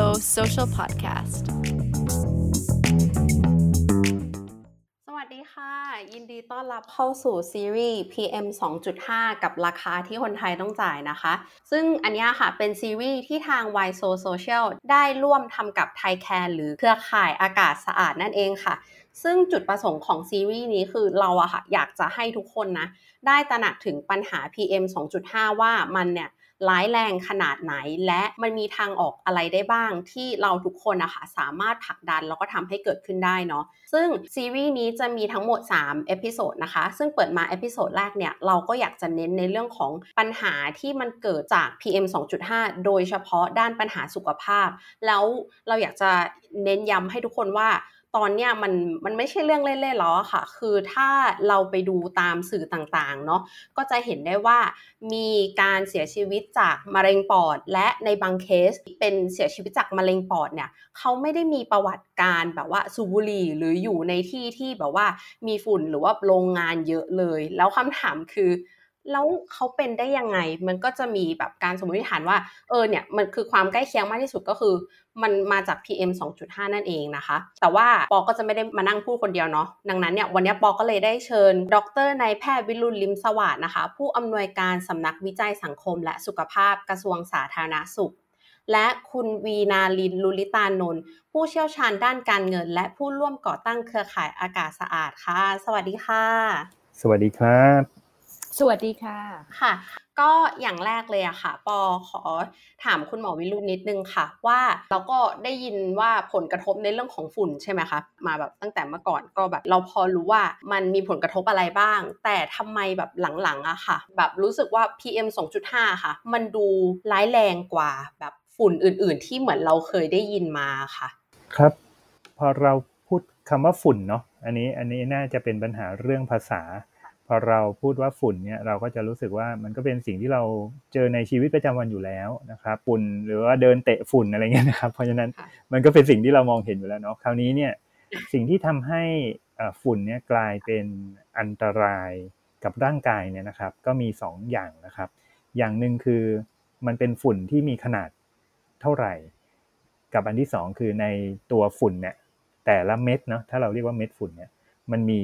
So Social Podcast สวัสดีค่ะ ยินดีต้อนรับเข้าสู่ซีรีส์ PM 2.5 กับราคาที่คนไทยต้องจ่ายนะคะ ซึ่งอันนี้ค่ะเป็นซีรีส์ที่ทาง y s o Social ได้ร่วมทำกับไทยแคนหรือเครือข่ายอากาศสะอาดนั่นเองค่ะซึ่งจุดประสงค์ของซีรีส์นี้คือเราอะค่ะอยากจะให้ทุกคนนะ ได้ตระหนักถึงปัญหา PM 2.5 ว่ามันเนี่ย ร้ายแรงขนาดไหน และมันมีทางออกอะไรได้บ้างที่เราทุกคนนะคะสามารถผลักดันแล้วก็ทำให้เกิดขึ้นได้เนาะซึ่งซีรีส์นี้จะมีทั้งหมด3 episode นะคะซึ่งเปิดมา episode แรกเนี่ยเราก็อยากจะเน้นในเรื่องของปัญหาที่มันเกิดจาก PM 2.5 โดยเฉพาะด้านปัญหาสุขภาพ แล้วเราอยากจะเน้นย้ำให้ทุกคนว่า ตอนเนี้ยมันมันไม่ใช่เรื่องเล่นๆหรอค่ะ คือถ้าเราไปดูตามสื่อต่างๆเนาะก็จะเห็นได้ว่ามีการเสียชีวิตจากมะเร็งปอด และในบางเคสเป็นเสียชีวิตจากมะเร็งปอดเนี่ยเขาไม่ได้มีประวัติการแบบว่าสูบบุหรี่หรืออยู่ในที่ที่แบบว่ามีฝุ่นหรือว่าโรงงานเยอะเลย แล้วคำถามคือ แล้วเขาเป็นได้ยังไง มันก็จะมีแบบการสมมติฐานว่า เออเนี่ยมันคือความใกล้เคียงมากที่สุดก็คือ มันมาจาก PM 2.5 นั่นเองนะคะ แต่ว่าปอก็จะไม่ได้มานั่งพูดคนเดียวเนาะ ดังนั้นเนี่ยวันนี้ปอก็เลยได้เชิญ ดรนายแพทย์วิรุณลิมสวัสด์นะคะ ผู้อำนวยการสำนักวิจัยสังคม และสุขภาพกระทรวงสาธารณสุข และคุณวีนาลินลุลิตานนท์ผู้เชี่ยวชาญด้านการเงิน และผู้ร่วมก่อตั้งเครือข่ายอากาศสะอาดค่ะ สวัสดีค่ะ สวัสดีครับ สวัสดีค่ะ ค่ะ ก็อย่างแรกเลยอะค่ะ ปอขอถามคุณหมอวิรุณนิดนึงค่ะ ว่าเราก็ได้ยินว่าผลกระทบในเรื่องของฝุ่นใช่ไหมคะมาแบบตั้งแต่เมื่อก่อนก็แบบ เราพอรู้ว่ามันมีผลกระทบอะไรบ้าง แต่ทำไมแบบหลังๆอะค่ะ แบบรู้สึกว่า PM 2.5 ค่ะ มันดูร้ายแรงกว่าแบบฝุ่นอื่น ๆ ที่เหมือนเราเคยได้ยินมาค่ะ ครับ พอเราพูดคำว่าฝุ่นเนาะอันนี้อันนี้น่าจะเป็นปัญหาเรื่องภาษา พอเราพูดว่าฝุ่นเนี่ยเราก็จะรู้สึกว่ามันก็เป็นสิ่งที่เราเจอในชีวิตประจำวันอยู่แล้วนะครับฝุ่นหรือว่าเดินเตะฝุ่นอะไรเงี้ยนะครับ เพราะฉะนั้นมันก็เป็นสิ่งที่เรามองเห็นอยู่แล้วเนาะคราวนี้เนี่ยสิ่งที่ทำให้ฝุ่นเนี่ยกลายเป็นอันตรายกับร่างกายเนี่ยนะครับ ก็มี2ออย่างนะครับ อย่างหนึ่งคือมันเป็นฝุ่นที่มีขนาดเท่าไหร่ กับอันที่ 2 คือในตัวฝุ่นเนี่ยแต่ละเม็ดเนาะถ้าเราเรียกว่าเม็ดฝุ่นเนี่ยมันมี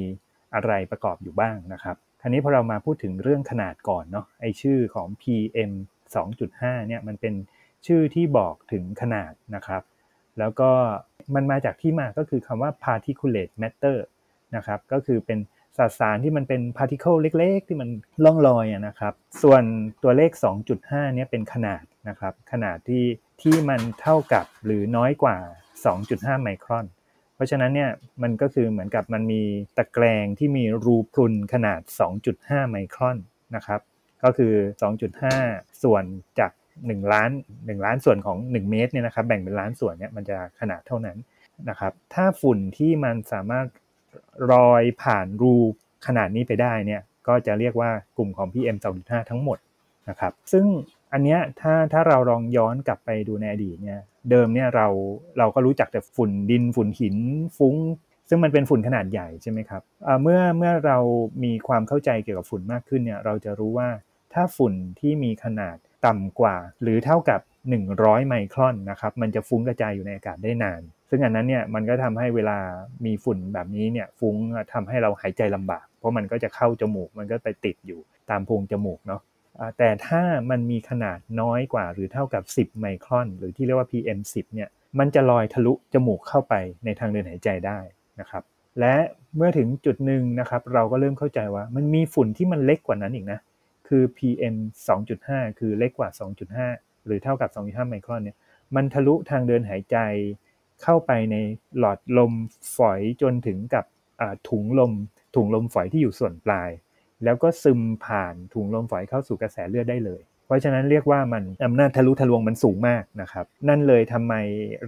อะไรประกอบอยู่บ้างนะครับคราวนี้พอเรามาพูดถึงเรื่องขนาดก่อนเนาะไอชื่อของ PM 2.5เนี่ยมันเป็นชื่อที่บอกถึงขนาดนะครับ แล้วก็มันมาจากที่มาก็คือคำว่า particulate matter นะครับ ก็คือเป็นสสารที่มันเป็น particle เล็ก ๆ ที่มันล่องลอยนะครับ ส่วนตัวเลข 2.5เนี่ยเป็นขนาดนะครับ ขนาดที่ที่มันเท่ากับหรือน้อยกว่า 2.5 ไมครอน ราะฉะนั้นเนี่ยมันก็คือเหมือนกับมันมีตะแกรงที่มีรูพรุนขนาด 2.5 ไมครอนนะครับก็คือ 2.5 ส่วนจาก1ล้าน1ล้านส่วนของ 1 เมตรเนี่ยนะครับแบ่งเป็นล้านส่วนเนี่ยมันจะขนาดเท่านั้นนะครับถ้าฝุ่นที่มันสามารถรอยผ่านรูขนาดนี้ไปได้เนี่ยก็จะเรียกว่ากลุ่มของ PM 2.5 ทั้งหมดนะครับซึ่งอันเนี้ยถ้าถ้าเราลองย้อนกลับไปดูในอดีตเนี่ย เดิมเนี่ยเราเราก็รู้จักแต่ฝุ่นดินฝุ่นหินฟุ้ง ซึ่งมันเป็นฝุ่นขนาดใหญ่ใช่ไหมครับเมื่อเมื่อเรามีความเข้าใจเกี่ยวกับฝุ่นมากขึ้นเนี่ยเราจะรู้ว่าถ้าฝุ่นที่มีขนาดต่ำกว่า หรือเท่ากับ 100 ไมครอนนะครับมันจะฟุ้งกระจายอยู่ในอากาศได้นาน ซึ่งอันนั้นเนี่ยมันก็ทำให้เวลามีฝุ่นแบบนี้เนี่ยฟุ้งทำให้เราหายใจลำบาก เพราะมันก็จะเข้าจมูกมันก็ไปติดอยู่ตามโพรงจมูกเนาะ แต่ถ้ามันมีขนาดน้อยกว่าหรือเท่ากับ 10 ไมครอน หรือที่เรียกว่า PM10 เนี่ยมันจะลอยทะลุจมูกเข้าไปในทางเดินหายใจได้นะครับ และเมื่อถึงจุดหนึ่งนะครับเราก็เริ่มเข้าใจว่ามันมีฝุ่นที่มันเล็กกว่านั้นอีกนะ คือ PM 2.5 คือเล็กกว่า 2.5 หรือเท่ากับ 2.5 ไมครอนเนี่ยมันทะลุทางเดินหายใจ เข้าไปในหลอดลมฝอยจนถึงกับถุงลมถุงลมฝอยที่อยู่ส่วนปลาย แล้วก็ซึมผ่านถุงลมฝอยเข้าสู่กระแสเลือดได้เลย เพราะฉะนั้นเรียกว่ามันอำนาจทะลุทะลวงมันสูงมากนะครับ นั่นเลยทำไม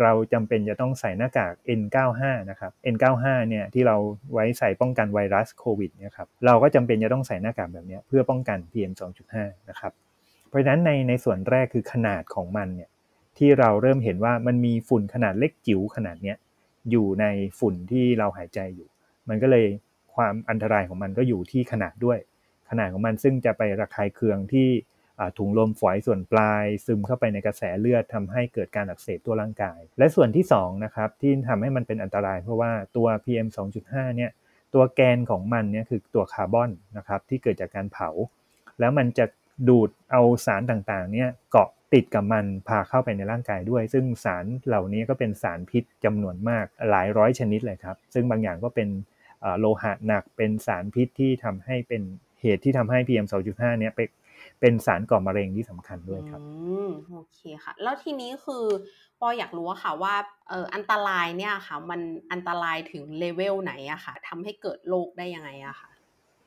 เราจำเป็นจะต้องใส่หน้ากาก N95 นะครับ N95 เนี่ยที่เราไว้ใส่ป้องกันไวรัสโควิดเนี่ยครับเราก็จำเป็นจะต้องใส่หน้ากากแบบนี้เพื่อป้องกัน PM 2.5 นะครับเพราะฉะนั้นในในส่วนแรกคือขนาดของมันเนี่ยที่เราเริ่มเห็นว่ามันมีฝุ่นขนาดเล็กจิ๋วขนาดเนี้ยอยู่ในฝุ่นที่เราหายใจอยู่ มันก็เลย ความอันตรายของมันก็อยู่ที่ขนาดด้วย ขนาดของมันซึ่งจะไประคายเคืองที่ถุงลมฝอยส่วนปลาย ซึมเข้าไปในกระแสเลือดทำให้เกิดการอักเสบทั่วร่างกาย และส่วนที่2นะครับที่ทำให้มันเป็นอันตราย เพราะว่าตัว PM 2.5เนี่ยตัวแกนของมันเนี่ยคือตัวคาร์บอนนะครับที่เกิดจากการเผา แล้วมันจะดูดเอาสารต่างๆเนี่ยเกาะติดกับมันพาเข้าไปในร่างกายด้วย ซึ่งสารเหล่านี้ก็เป็นสารพิษจำนวนมากหลายร้อยชนิดเลยครับ ซึ่งบางอย่างก็เป็น โลหะหนักเป็นสารพิษที่ทำให้เป็นเหตุที่ทำให้ PM 2.5เนี่ยเป็นเป็นสารก่อมะเร็งที่สำคัญด้วยครับอืมโอเคค่ะ แล้วทีนี้คือปออยากรู้ค่ะว่าเอออันตรายเนี่ยค่ะ มันอันตรายถึงเลเวลไหนอะค่ะทำให้เกิดโรคได้ยังไงอะค่ะ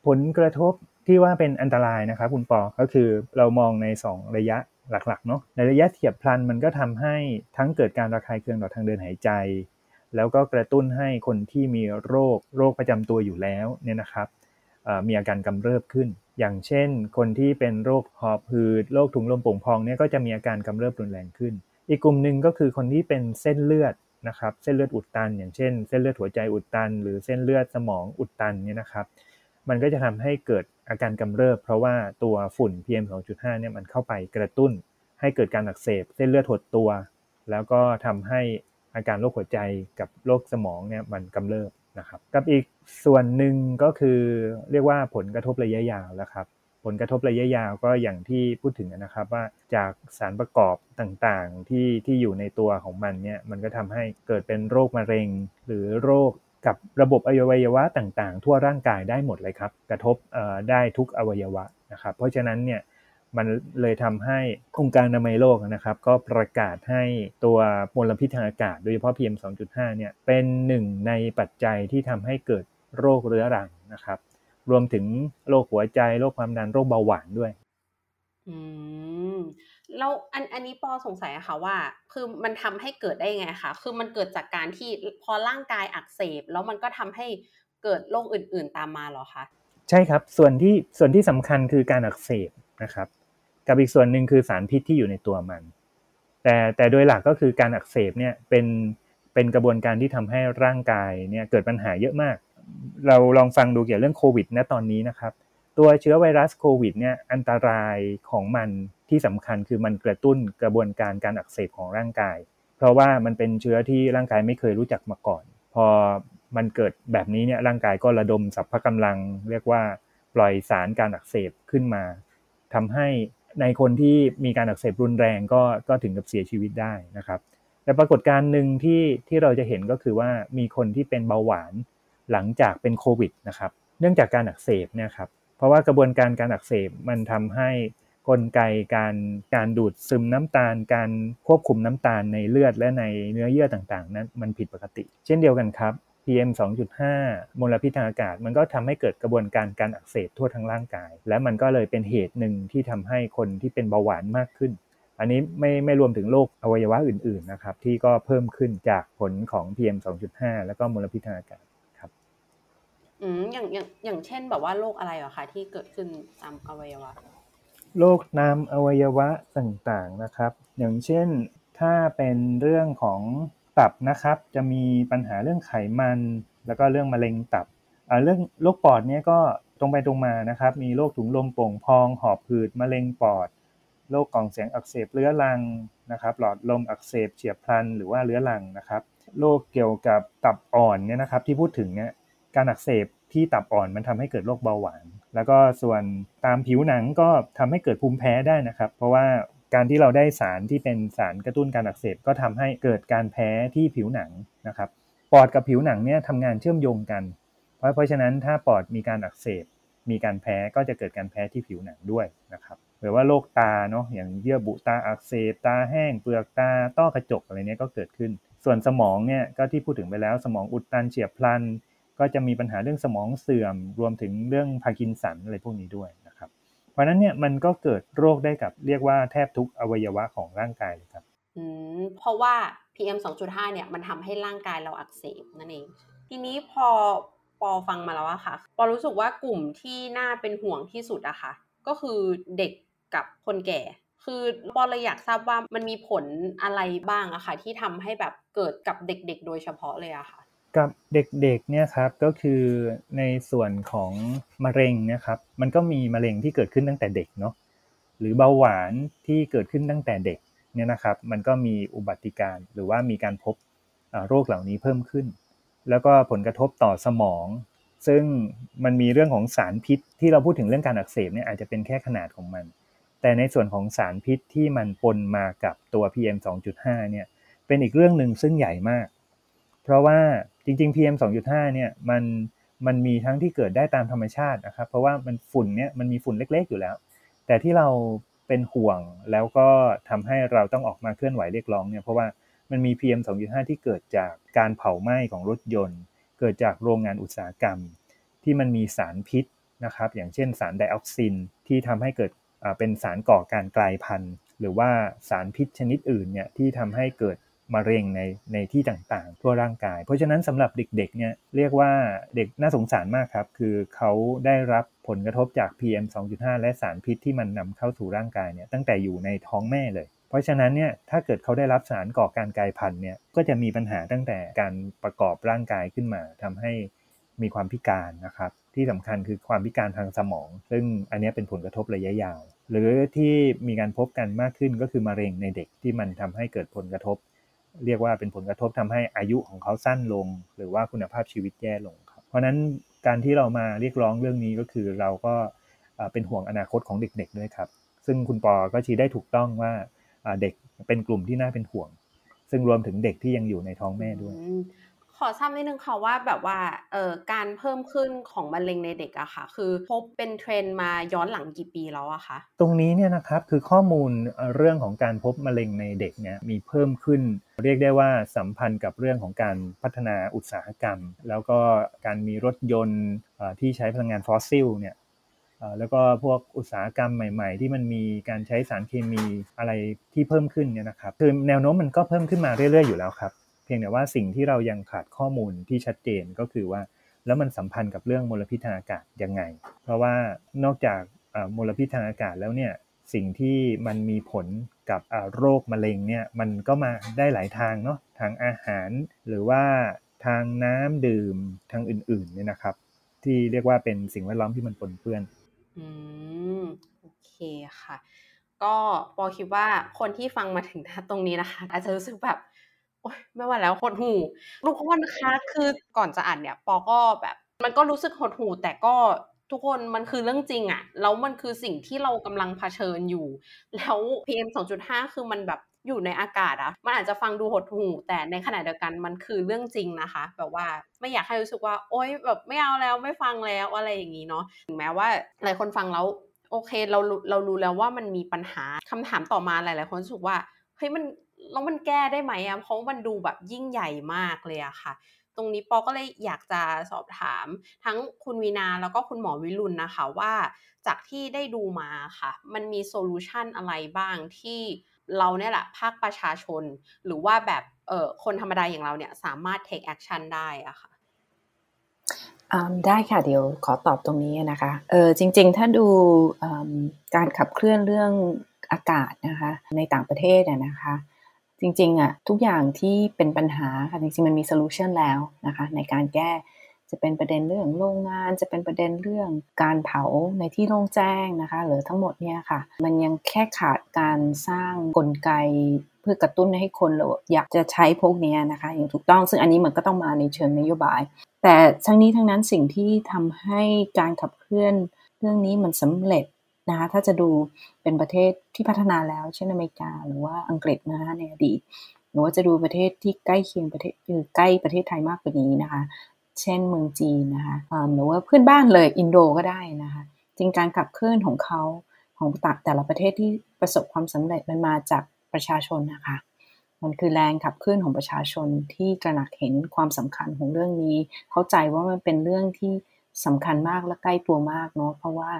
ผลกระทบที่ว่าเป็นอันตรายนะครับคุณปอ ก็คือเรามองใน 2 ระยะหลักๆเนาะในระยะเทียบพลันมันก็ทำให้ทั้งเกิดการระคายเคืองต่อทางเดินหายใจ แล้วก็กระตุ้นให้คนที่มีโรคโรคประจำตัวอยู่แล้วเนี่ยนะครับมีอาการกำเริบขึ้น อย่างเช่น คนที่เป็นโรคหอบหืดโรคถุงลมโป่งพองเนี่ยก็จะมีอาการกำเริบรุนแรงขึ้น อีกกลุ่มหนึ่งก็คือคนที่เป็นเส้นเลือดนะครับเส้นเลือดอุดตัน อย่างเช่น เส้นเลือดหัวใจอุดตัน หรือเส้นเลือดสมองอุดตันเนี่ยนะครับมันก็จะทำให้เกิดอาการกำเริบ เพราะว่าตัวฝุ่น PM 2.5เนี่ยมันเข้าไปกระตุ้น ให้เกิดการอักเสบ เส้นเลือดหดตัว แล้วก็ทำให้ อาการโรคหัวใจกับโรคสมองเนี่ยมันกำเริบนะครับ กับอีกส่วนหนึ่งก็คือเรียกว่าผลกระทบระยะยาวแล้วครับ ผลกระทบระยะยาวก็อย่างที่พูดถึงนะครับว่าจากสารประกอบต่างๆที่ที่อยู่ในตัวของมันเนี่ยมันก็ทำให้เกิดเป็นโรคมะเร็ง หรือโรคกับระบบอวัยวะต่างๆ ทั่วร่างกายได้หมดเลยครับ กระทบได้ทุกอวัยวะนะครับ เพราะฉะนั้นเนี่ย มันเลยทำให้องค์การอนามัยโลกนะครับ ก็ประกาศให้ตัวมลพิษทางอากาศ โดยเฉพาะ PM 2.5เนี่ยเป็นหนึ่งในปัจจัยที่ทำให้เกิดโรคเรื้อรังนะครับ รวมถึงโรคหัวใจโรคความดันโรคเบาหวานด้วย อืมแล้วอันอันนี้ปอสงสัยอะค่ะว่า คือมันทำให้เกิดได้ไงคะคือมันเกิดจากการที่พอร่างกายอักเสบ แล้วมันก็ทำให้เกิดโรคอื่น ๆ ตามมาหรอคะใช่ครับส่วนที่ส่วนที่สำคัญคือการอักเสบนะครับ กับอีกส่วนหนึ่งคือสารพิษที่อยู่ในตัวมัน แต่แต่โดยหลักก็คือการอักเสบเนี่ยเป็นเป็นกระบวนการที่ทำให้ร่างกายเนี่ยเกิดปัญหาเยอะมาก เราลองฟังดูเกี่ยวเรื่องโควิดนะตอนนี้นะครับ ตัวเชื้อไวรัสโควิดเนี่ยอันตรายของมันที่สำคัญคือมันกระตุ้นกระบวนการการอักเสบของร่างกาย เพราะว่ามันเป็นเชื้อที่ร่างกายไม่เคยรู้จักมาก่อน พอมันเกิดแบบนี้เนี่ยร่างกายก็ระดมสรรพกำลัง เรียกว่าปล่อยสารการอักเสบขึ้นมาทำให้ ในคนที่มีการอักเสบรุนแรงก็ก็ถึงกับเสียชีวิตได้นะครับ แต่ปรากฏการณ์หนึ่งที่ที่เราจะเห็นก็คือว่ามีคนที่เป็นเบาหวานหลังจากเป็นโควิดนะครับ เนื่องจากการอักเสบเนี่ยครับ เพราะว่ากระบวนการการอักเสบมันทำให้กลไกการการดูดซึมน้ำตาล การควบคุมน้ำตาลในเลือดและในเนื้อเยื่อต่างๆ นั้นมันผิดปกติ เช่นเดียวกันครับ PM 2.5 มลพิษทางอากาศ มันก็ทำให้เกิดกระบวนการการอักเสบทั่วทั้งร่างกาย และมันก็เลยเป็นเหตุหนึ่งที่ทำให้คนที่เป็นเบาหวานมากขึ้น อันนี้ไม่ไม่รวมถึงโรคอวัยวะอื่นๆนะครับที่ก็เพิ่มขึ้นจากผลของ PM 2.5 แล้วก็มลพิษทางอากาศครับอืมอย่างอย่างอย่างเช่นแบบว่าโรคอะไรอะคะที่เกิดขึ้นตามอวัยวะโรคน้ำอวัยวะต่างๆนะครับ อย่างเช่นถ้าเป็นเรื่องของ ตับนะครับ จะมีปัญหาเรื่องไขมัน แล้วก็เรื่องมะเร็งตับเรื่องโรคปอดเนี่ยก็ตรงไปตรงมานะครับ มีโรคถุงลมโป่งพอง หอบหืด มะเร็งปอด โรคกล่องเสียงอักเสบเรื้อรังนะครับ หลอดลมอักเสบเฉียบพลันหรือว่าเรื้อรังนะครับ โรคเกี่ยวกับตับอ่อนเนี่ยนะครับ ที่พูดถึงเนี่ย การอักเสบที่ตับอ่อนมันทำให้เกิดโรคเบาหวาน แล้วก็ส่วนตามผิวหนังก็ทำให้เกิดภูมิแพ้ได้นะครับ เพราะว่า การที่เราได้สารที่เป็นสารกระตุ้นการอักเสบก็ทำให้เกิดการแพ้ที่ผิวหนังนะครับปอดกับผิวหนังเนี่ยทำงานเชื่อมโยงกัน เพราะเพราะฉะนั้นถ้าปอดมีการอักเสบ มีการแพ้ก็จะเกิดการแพ้ที่ผิวหนังด้วยนะครับหรือว่าโรคตาเนาะอย่างเยื่อบุตาอักเสบ ตาแห้งเปลือกตาต้อกระจกอะไรเนี้ยก็เกิดขึ้น ส่วนสมองเนี่ยก็ที่พูดถึงไปแล้วสมองอุดตันเฉียบพลัน ก็จะมีปัญหาเรื่องสมองเสื่อม รวมถึงเรื่องพาร์กินสันอะไรพวกนี้ด้วย เพราะนั้นเนี่ยมันก็เกิดโรคได้กับเรียกว่าแทบทุกอวัยวะของร่างกายเลยครับอืมเพราะว่า PM 2.5เนี่ยมันทำให้ร่างกายเราอักเสบนั่นเอง ทีนี้พอปอฟังมาแล้วอะค่ะ ปอรู้สึกว่ากลุ่มที่น่าเป็นห่วงที่สุดอะค่ะ ก็คือเด็กกับคนแก่ คือปอเลยอยากทราบว่ามันมีผลอะไรบ้างอะค่ะ ที่ทำให้แบบเกิดกับเด็กๆ โดยเฉพาะเลยอะค่ะ กับเด็กๆเนี่ยครับก็คือในส่วนของมะเร็งนะครับ มันก็มีมะเร็งที่เกิดขึ้นตั้งแต่เด็กเนาะหรือเบาหวานที่เกิดขึ้นตั้งแต่เด็กเนี่ยนะครับ มันก็มีอุบัติการหรือว่ามีการพบโรคเหล่านี้เพิ่มขึ้น แล้วก็ผลกระทบต่อสมอง ซึ่งมันมีเรื่องของสารพิษ ที่เราพูดถึงเรื่องการอักเสบเนี่ยอาจจะเป็นแค่ขนาดของมัน แต่ในส่วนของสารพิษที่มันปนมากับตัว PM 2.5เนี่ยเป็นอีกเรื่องหนึ่งซึ่งใหญ่มาก เพราะว่าจริง ๆ PM 2.5เนี่ยมันมันมีทั้งที่เกิดได้ตามธรรมชาตินะครับ เพราะว่ามันฝุ่นเนี่ยมันมีฝุ่นเล็ก ๆ อยู่แล้ว แต่ที่เราเป็นห่วงแล้วก็ทำให้เราต้องออกมาเคลื่อนไหวเรียกร้องเนี่ยเพราะว่ามันมี PM 2.5 ที่เกิดจากการเผาไหม้ของรถยนต์ เกิดจากโรงงานอุตสาหกรรม ที่มันมีสารพิษนะครับ อย่างเช่นสารไดออกซินที่ทำให้เกิดเป็นสารก่อการกลายพันธุ์ หรือว่าสารพิษชนิดอื่นเนี่ยที่ทำให้เกิด มะเร็งในในที่ต่างๆ ทั่วร่างกาย เพราะฉะนั้นสำหรับเด็กๆเนี่ยเรียกว่าเด็กน่าสงสารมากครับ คือเขาได้รับผลกระทบจาก PM 2.5 และสารพิษที่มันนำเข้าสู่ร่างกายเนี่ยตั้งแต่อยู่ในท้องแม่เลย เพราะฉะนั้นเนี่ยถ้าเกิดเขาได้รับสารก่อการกลายพันธุ์เนี่ยก็จะมีปัญหาตั้งแต่การประกอบร่างกายขึ้นมาทำให้มีความพิการนะครับที่สำคัญคือความพิการทางสมอง ซึ่งอันนี้เป็นผลกระทบระยะยาว หรือที่มีการพบกันมากขึ้นก็คือมะเร็งในเด็กที่มันทำให้เกิดผลกระทบ เรียกว่าเป็นผลกระทบทำให้อายุของเขาสั้นลง หรือว่าคุณภาพชีวิตแย่ลงครับ เพราะนั้นการที่เรามาเรียกร้องเรื่องนี้ก็คือเราก็เป็นห่วงอนาคตของเด็กๆด้วยครับ ซึ่งคุณปอก็ชี้ได้ถูกต้องว่าเด็กเป็นกลุ่มที่น่าเป็นห่วง ซึ่งรวมถึงเด็กที่ยังอยู่ในท้องแม่ด้วย ขอทราบนิดนึงค่ะว่าแบบว่าเอ่อการเพิ่มขึ้นของมะเร็งในเด็กอะค่ะ คือพบเป็นเทรนมาย้อนหลังกี่ปีแล้วอะคะตรงนี้เนี่ยนะครับคือข้อมูลเรื่องของการพบมะเร็งในเด็กเนี่ยมีเพิ่มขึ้น เรียกได้ว่าสัมพันธ์กับเรื่องของการพัฒนาอุตสาหกรรม แล้วก็การมีรถยนต์ที่ใช้พลังงานฟอสซิลเนี่ยแล้วก็พวกอุตสาหกรรมใหม่ ๆ ที่มันมีการใช้สารเคมีอะไรที่เพิ่มขึ้นเนี่ยนะครับคือแนวโน้มมันก็เพิ่มขึ้นมาเรื่อยๆอยู่แล้วครับ เพียงแต่ว่าสิ่งที่เรายังขาดข้อมูลที่ชัดเจนก็คือว่า แล้วมันสัมพันธ์กับเรื่องมลพิษทางอากาศยังไง เพราะว่านอกจากมลพิษทางอากาศแล้วเนี่ยสิ่งที่มันมีผลกับโรคมะเร็งเนี่ยมันก็มาได้หลายทางเนาะทางอาหาร หรือว่าทางน้ำดื่มทางอื่นๆเนี่ยนะครับ ที่เรียกว่าเป็นสิ่งแวดล้อมที่มันปนเปื้อนอืมโอเคค่ะ ก็ปอคิดว่าคนที่ฟังมาถึงตรงนี้นะคะ อาจจะรู้สึกแบบ ไม่ว่าแล้วหดหูทุกคนนะคะคือก่อนจะอ่านเนี่ย ปอก็แบบ มันก็รู้สึกหดหูแต่ก็ทุกคนมันคือเรื่องจริงอะแล้วมันคือสิ่งที่เรากำลังเผชิญอยู่ แล้ว PM 2.5 คือมันแบบอยู่ในอากาศอะมันอาจจะฟังดูหดหูแต่ในขณะเดียวกันมันคือเรื่องจริงนะคะ แบบว่าไม่อยากให้รู้สึกว่า โอ๊ยแบบไม่เอาแล้วไม่ฟังแล้วอะไรอย่างนี้เนาะถึงแม้ว่าหลายคนฟังแล้วโอเคเราเรารู้แล้วว่ามันมีปัญหาคำถามต่อมาหลาย ๆ คนรู้สึกว่าเฮ้ยมัน แล้วมันแก้ได้ไหมอะเพราะมันดูแบบยิ่งใหญ่มากเลยอะค่ะ ตรงนี้ปอก็เลยอยากจะสอบถาม ทั้งคุณวีนาแล้วก็คุณหมอวิรุณนะคะว่าจากที่ได้ดูมาค่ะ มันมีโซลูชันอะไรบ้างที่เราเนี่ยแหละภาคประชาชน หรือว่าแบบเออคนธรรมดาอย่างเราเนี่ยสามารถ take action ได้อะค่ะได้ค่ะเดี๋ยวขอตอบตรงนี้นะคะเออจริง ๆ ถ้าดูการขับเคลื่อนเรื่องอากาศนะคะในต่างประเทศนะคะ จริงๆอะทุกอย่างที่เป็นปัญหาค่ะจริงๆมันมี solution แล้วนะคะในการแก้จะเป็นประเด็นเรื่องโรงงานจะเป็นประเด็นเรื่องการเผาในที่โล่งแจ้งนะคะหรือทั้งหมดเนี่ยค่ะ มันยังแค่ขาดการสร้างกลไกเพื่อกระตุ้นให้คนเราอยากจะใช้พวกนี้นะคะอย่างถูกต้องซึ่งอันนี้มันก็ต้องมาในเชิงนโยบาย แต่ทั้งนี้ทั้งนั้นสิ่งที่ทำให้การขับเคลื่อนเรื่องนี้มันสำเร็จ นะคะถ้าจะดูเป็นประเทศที่พัฒนาแล้ว เช่นอเมริกาหรือว่าอังกฤษนะคะในอดีตหรือว่าจะดูประเทศที่ใกล้เคียงประเทศคือใกล้ประเทศไทยมากกว่านี้นะคะ เช่นเมืองจีนนะคะหรือว่าเพื่อนบ้านเลยอินโดก็ได้นะคะจริงการขับเคลื่อนของเขาของแต่ละประเทศที่ประสบความสำเร็จมันมาจากประชาชนนะคะมันคือแรงขับเคลื่อนของประชาชนที่ตระหนักเห็นความสำคัญของเรื่องนี้ เข้าใจว่ามันเป็นเรื่องที่สำคัญมากและใกล้ตัวมากเนาะเพราะว่า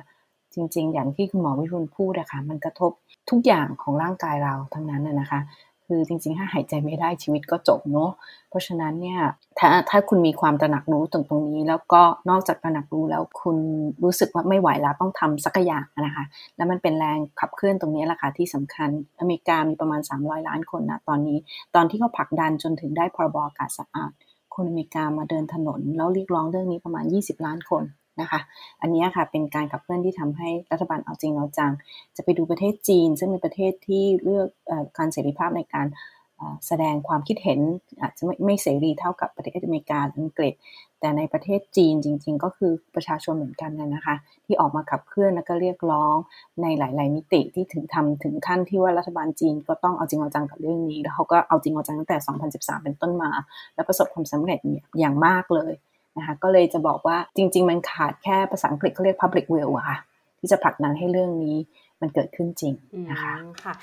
จริง ๆ อย่างที่คุณหมอวิรุณพูดอะคะมันกระทบทุกอย่างของร่างกายเราทั้งนั้นนะคะ คือจริง ๆ ถ้าหายใจไม่ได้ชีวิตก็จบเนาะเพราะฉะนั้นเนี่ยถ้าถ้าคุณมีความตระหนักรู้ตรงตรงนี้ แล้วก็นอกจากตระหนักรู้แล้วคุณรู้สึกว่าไม่ไหวแล้วต้องทำสักอย่างนะคะ แล้วมันเป็นแรงขับเคลื่อนตรงนี้แหละค่ะที่สำคัญอเมริกามีประมาณ 300 ล้านคนนะตอนนี้ ตอนที่เขาผลักดันจนถึงได้พรบอากาศสะอาดคนอเมริกามาเดินถนน แล้วเรียกร้องเรื่องนี้ประมาณ 20 ล้านคน นะคะ อันนี้ค่ะเป็นการขับเคลื่อนที่ทำให้รัฐบาลเอาจริงเอาจัง จะไปดูประเทศจีน ซึ่งเป็นประเทศที่เลือกการเสรีภาพในการแสดงความคิดเห็นอาจจะไม่ไม่เสรีเท่ากับประเทศอเมริกาอังกฤษ แต่ในประเทศจีนจริง ๆ ก็คือประชาชนเหมือนกันนะคะ ที่ออกมาขับเคลื่อนแล้วก็เรียกร้องในหลาย ๆ มิติที่ถึงทำถึงขั้นที่ว่ารัฐบาลจีนก็ต้องเอาจริงเอาจังกับเรื่องนี้ แล้วเขาก็เอาจริงเอาจังตั้งแต่ 2013 เป็นต้นมา แล้วประสบความสำเร็จอย่างมากเลย นะคะก็เลยจะบอกว่าจริง ๆ มันขาดแค่ภาษาอังกฤษเขาเรียก public will อะค่ะที่จะผลักดันให้เรื่องนี้มันเกิดขึ้นจริงนะคะค่ะ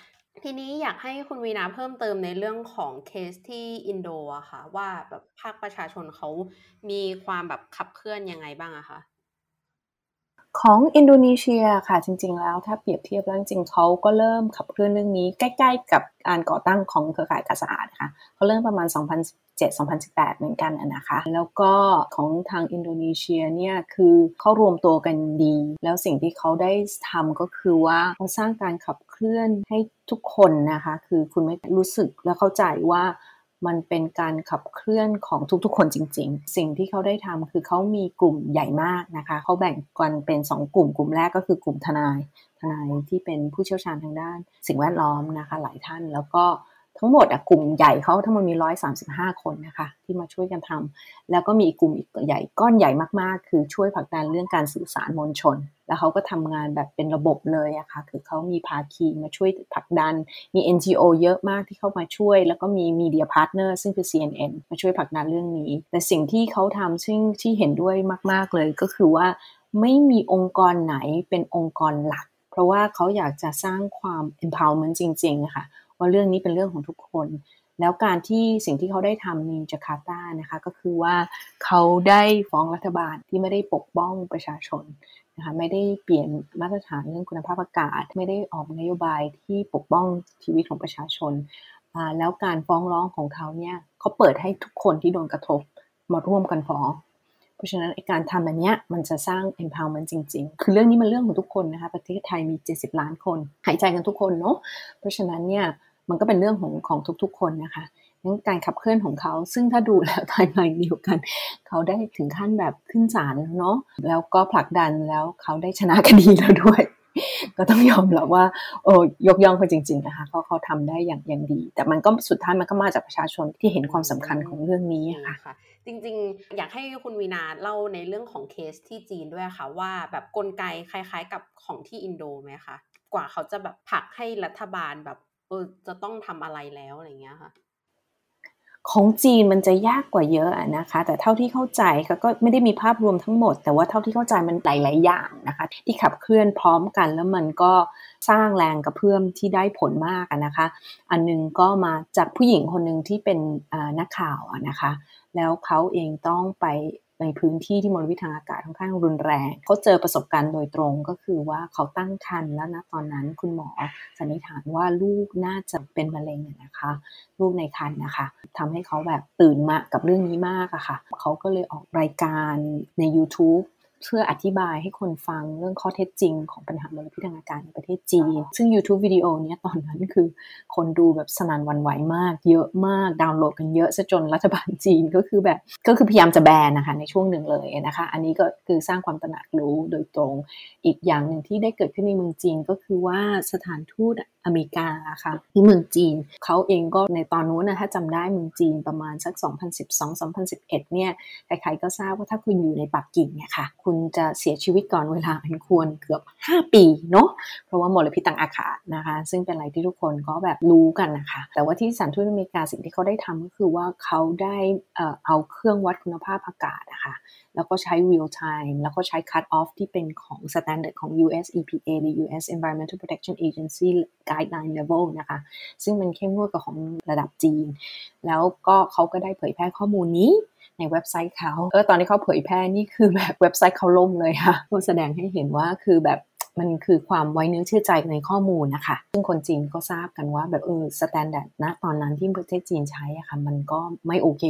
ทีนี้อยากให้คุณวีนาเพิ่มเติมในเรื่องของเคสที่อินโดอะค่ะ ว่าแบบภาคประชาชนเขามีความแบบขับเคลื่อนยังไงบ้างอะคะ ของอินโดนีเซียค่ะจริง ๆ แล้วถ้าเปรียบเทียบแล้วจริงเขาก็เริ่มขับเคลื่อนเรื่องนี้ ใกล้ ๆ กับการก่อตั้งของเครือข่ายกาสะอาดค่ะเขาเริ่มประมาณ 2017-2018 เหมือนกันนะคะ แล้วก็ของทางอินโดนีเซียเนี่ยคือเขารวมตัวกันดี แล้วสิ่งที่เขาได้ทำก็คือว่าเขาสร้างการขับเคลื่อนให้ทุกคนนะคะ คือคุณไม่รู้สึกและเข้าใจว่า มันเป็นการขับเคลื่อนของทุกๆ คนจริง ๆ สิ่งที่เขาได้ทำคือเขามีกลุ่มใหญ่มากนะคะ เขาแบ่งกันเป็น 2 กลุ่ม กลุ่มแรกก็คือกลุ่มทนาย ทนายที่เป็นผู้เชี่ยวชาญทางด้าน สิ่งแวดล้อมนะคะ หลายท่าน แล้วก็ ทั้งหมดอะกลุ่มใหญ่เขาทั้งหมดมี 135 คนนะคะ ที่มาช่วยกันทำแล้วก็มีอีกกลุ่มอีกใหญ่ก้อนใหญ่มากๆ คือช่วยผลักดันเรื่องการสื่อสารมวลชน แล้วเขาก็ทำงานแบบเป็นระบบเลยอะคะ่ะคือเขามีภาคีมาช่วยผลักดันมี NGO เยอะมากที่เข้ามาช่วย แล้วก็มี Media Partner ซึ่งคือ CNN มาช่วยผลักดันเรื่องนี้ แต่สิ่งที่เขาทำซึ่งที่เห็นด้วยมาก ๆเลยก็คือว่าไม่มีองค์กรไหนเป็นองค์กรหลัก เพราะว่าเขาอยากจะสร้างความ empowerment จริงๆนะคะ ว่าเรื่องนี้เป็นเรื่องของทุกคน แล้วการที่สิ่งที่เขาได้ทำในจาการ์ตานะคะก็คือว่าเขาได้ฟ้องรัฐบาลที่ไม่ได้ปกป้องประชาชนนะคะไม่ได้เปลี่ยนมาตรฐานเรื่องคุณภาพอากาศ ไม่ได้ออกนโยบายที่ปกป้องชีวิตของประชาชน แล้วการฟ้องร้องของเขาเนี่ยเขาเปิดให้ทุกคนที่โดนกระทบมาร่วมกันฟ้องเพราะฉะนั้นการทำแบบนี้มันจะสร้าง empowerment จริง ๆ คือเรื่องนี้มันเรื่องของทุกคนนะคะประเทศไทยมี 70 ล้านคน หายใจกันทุกคนเนาะเพราะฉะนั้นเนี่ย มันก็เป็นเรื่องของของทุกๆ คนนะคะงั้นการขับเคลื่อนของเขา ซึ่งถ้าดูแล้วไทม์ไลน์เดียวกัน เขาได้ถึงขั้นแบบขึ้นศาลเนาะแล้วก็ผลักดันแล้วเขาได้ชนะคดีแล้วด้วย ก็ต้องยอมรับว่า โอ้ยกย่องเขาจริง ๆ นะคะเขาเขาทำได้อย่างอย่างดี แต่มันก็สุดท้ายมันก็มาจากประชาชนที่เห็นความสำคัญของเรื่องนี้ค่ะจริงๆ อยากให้คุณวีนาเล่าในเรื่องของเคสที่จีนด้วยค่ะ ว่าแบบกลไกคล้าย ๆ กับของที่อินโดไหมคะกว่าเขาจะแบบผลักให้รัฐบาลแบบ ออจะต้องทำอะไรแล้วอะไรเงี้ยค่ะ ของจีนมันจะยากกว่าเยอะนะคะ แต่เท่าที่เข้าใจก็ไม่ได้มีภาพรวมทั้งหมด แต่ว่าเท่าที่เข้าใจมันหลายๆอย่างนะคะ ที่ขับเคลื่อนพร้อมกันแล้วมันก็สร้างแรงกระเพื่อมที่ได้ผลมากนะคะ อันนึงก็มาจากผู้หญิงคนหนึ่งที่เป็นนักข่าวนะคะ แล้วเขาเองต้องไป ในพื้นที่ที่มลพิษทางอากาศค่อนข้างรุนแรงเขาเจอประสบการณ์โดยตรงก็คือว่าเขาตั้งครรภ์แล้วนะตอนนั้นคุณหมอสันนิษฐานว่าลูกน่าจะเป็นมะเร็งนะคะ ลูกในครรภ์นะคะทำให้เขาแบบตื่นมากับเรื่องนี้มากอะค่ะเขาก็เลยออกรายการใน YouTube เพื่ออธิบายให้คนฟังเรื่องข้อเท็จจริงของปัญหามลพิษทางอากาศในประเทศจีน ซึ่ง YouTube วิดีโอนี้ตอนนั้นคือคนดูแบบสนันวันไหวมาก เยอะมาก ดาวน์โหลดกันเยอะซะจนรัฐบาลจีนก็คือแบบก็คือพยายามจะแบนนะคะในช่วงหนึ่งเลยนะคะ อันนี้ก็คือสร้างความตระหนักรู้โดยตรง อีกอย่างหนึ่งที่ได้เกิดขึ้นในเมืองจีนก็คือว่าสถานทูตอเมริกาค่ะที่เมืองจีน เขาเองก็ในตอนนู้นนะถ้าจำได้เมืองจีนประมาณสัก 2012-2011 เนี่ยใครๆก็ทราบว่าถ้าคุณอยู่ในปักกิ่งเนี่ยค่ะ คุณจะเสียชีวิตก่อนเวลาอันควรเกือบ 5 ปีเนาะเพราะว่ามลพิษทางอากาศนะคะ ซึ่งเป็นอะไรที่ทุกคนก็แบบรู้กันนะคะ แต่ว่าที่สถานทูตอเมริกาสิ่งที่เขาได้ทำก็คือว่าเขาได้เอาเครื่องวัดคุณภาพอากาศนะคะแล้วก็ใช้ real time แล้วก็ใช้ cut off ที่เป็นของ standard ของ US EPA หรือ US Environmental Protection Agency guideline level นะคะ ซึ่งมันเข้มงวดกับของระดับจีน แล้วก็เขาก็ได้เผยแพร่ข้อมูลนี้ในเว็บไซต์เขาเออตอนที่เขาเผยแพร่นี่คือแบบเว็บไซต์เขาล่มเลยค่ะแสดงให้เห็นว่าคือแบบ มันคือความไว้เนื้อเชื่อใจในข้อมูลนะคะ ซึ่งคนจีนก็ทราบกันว่าแบบเออ standard นะตอนนั้นที่ประเทศจีนใช้อะค่ะมันก็ไม่โอเค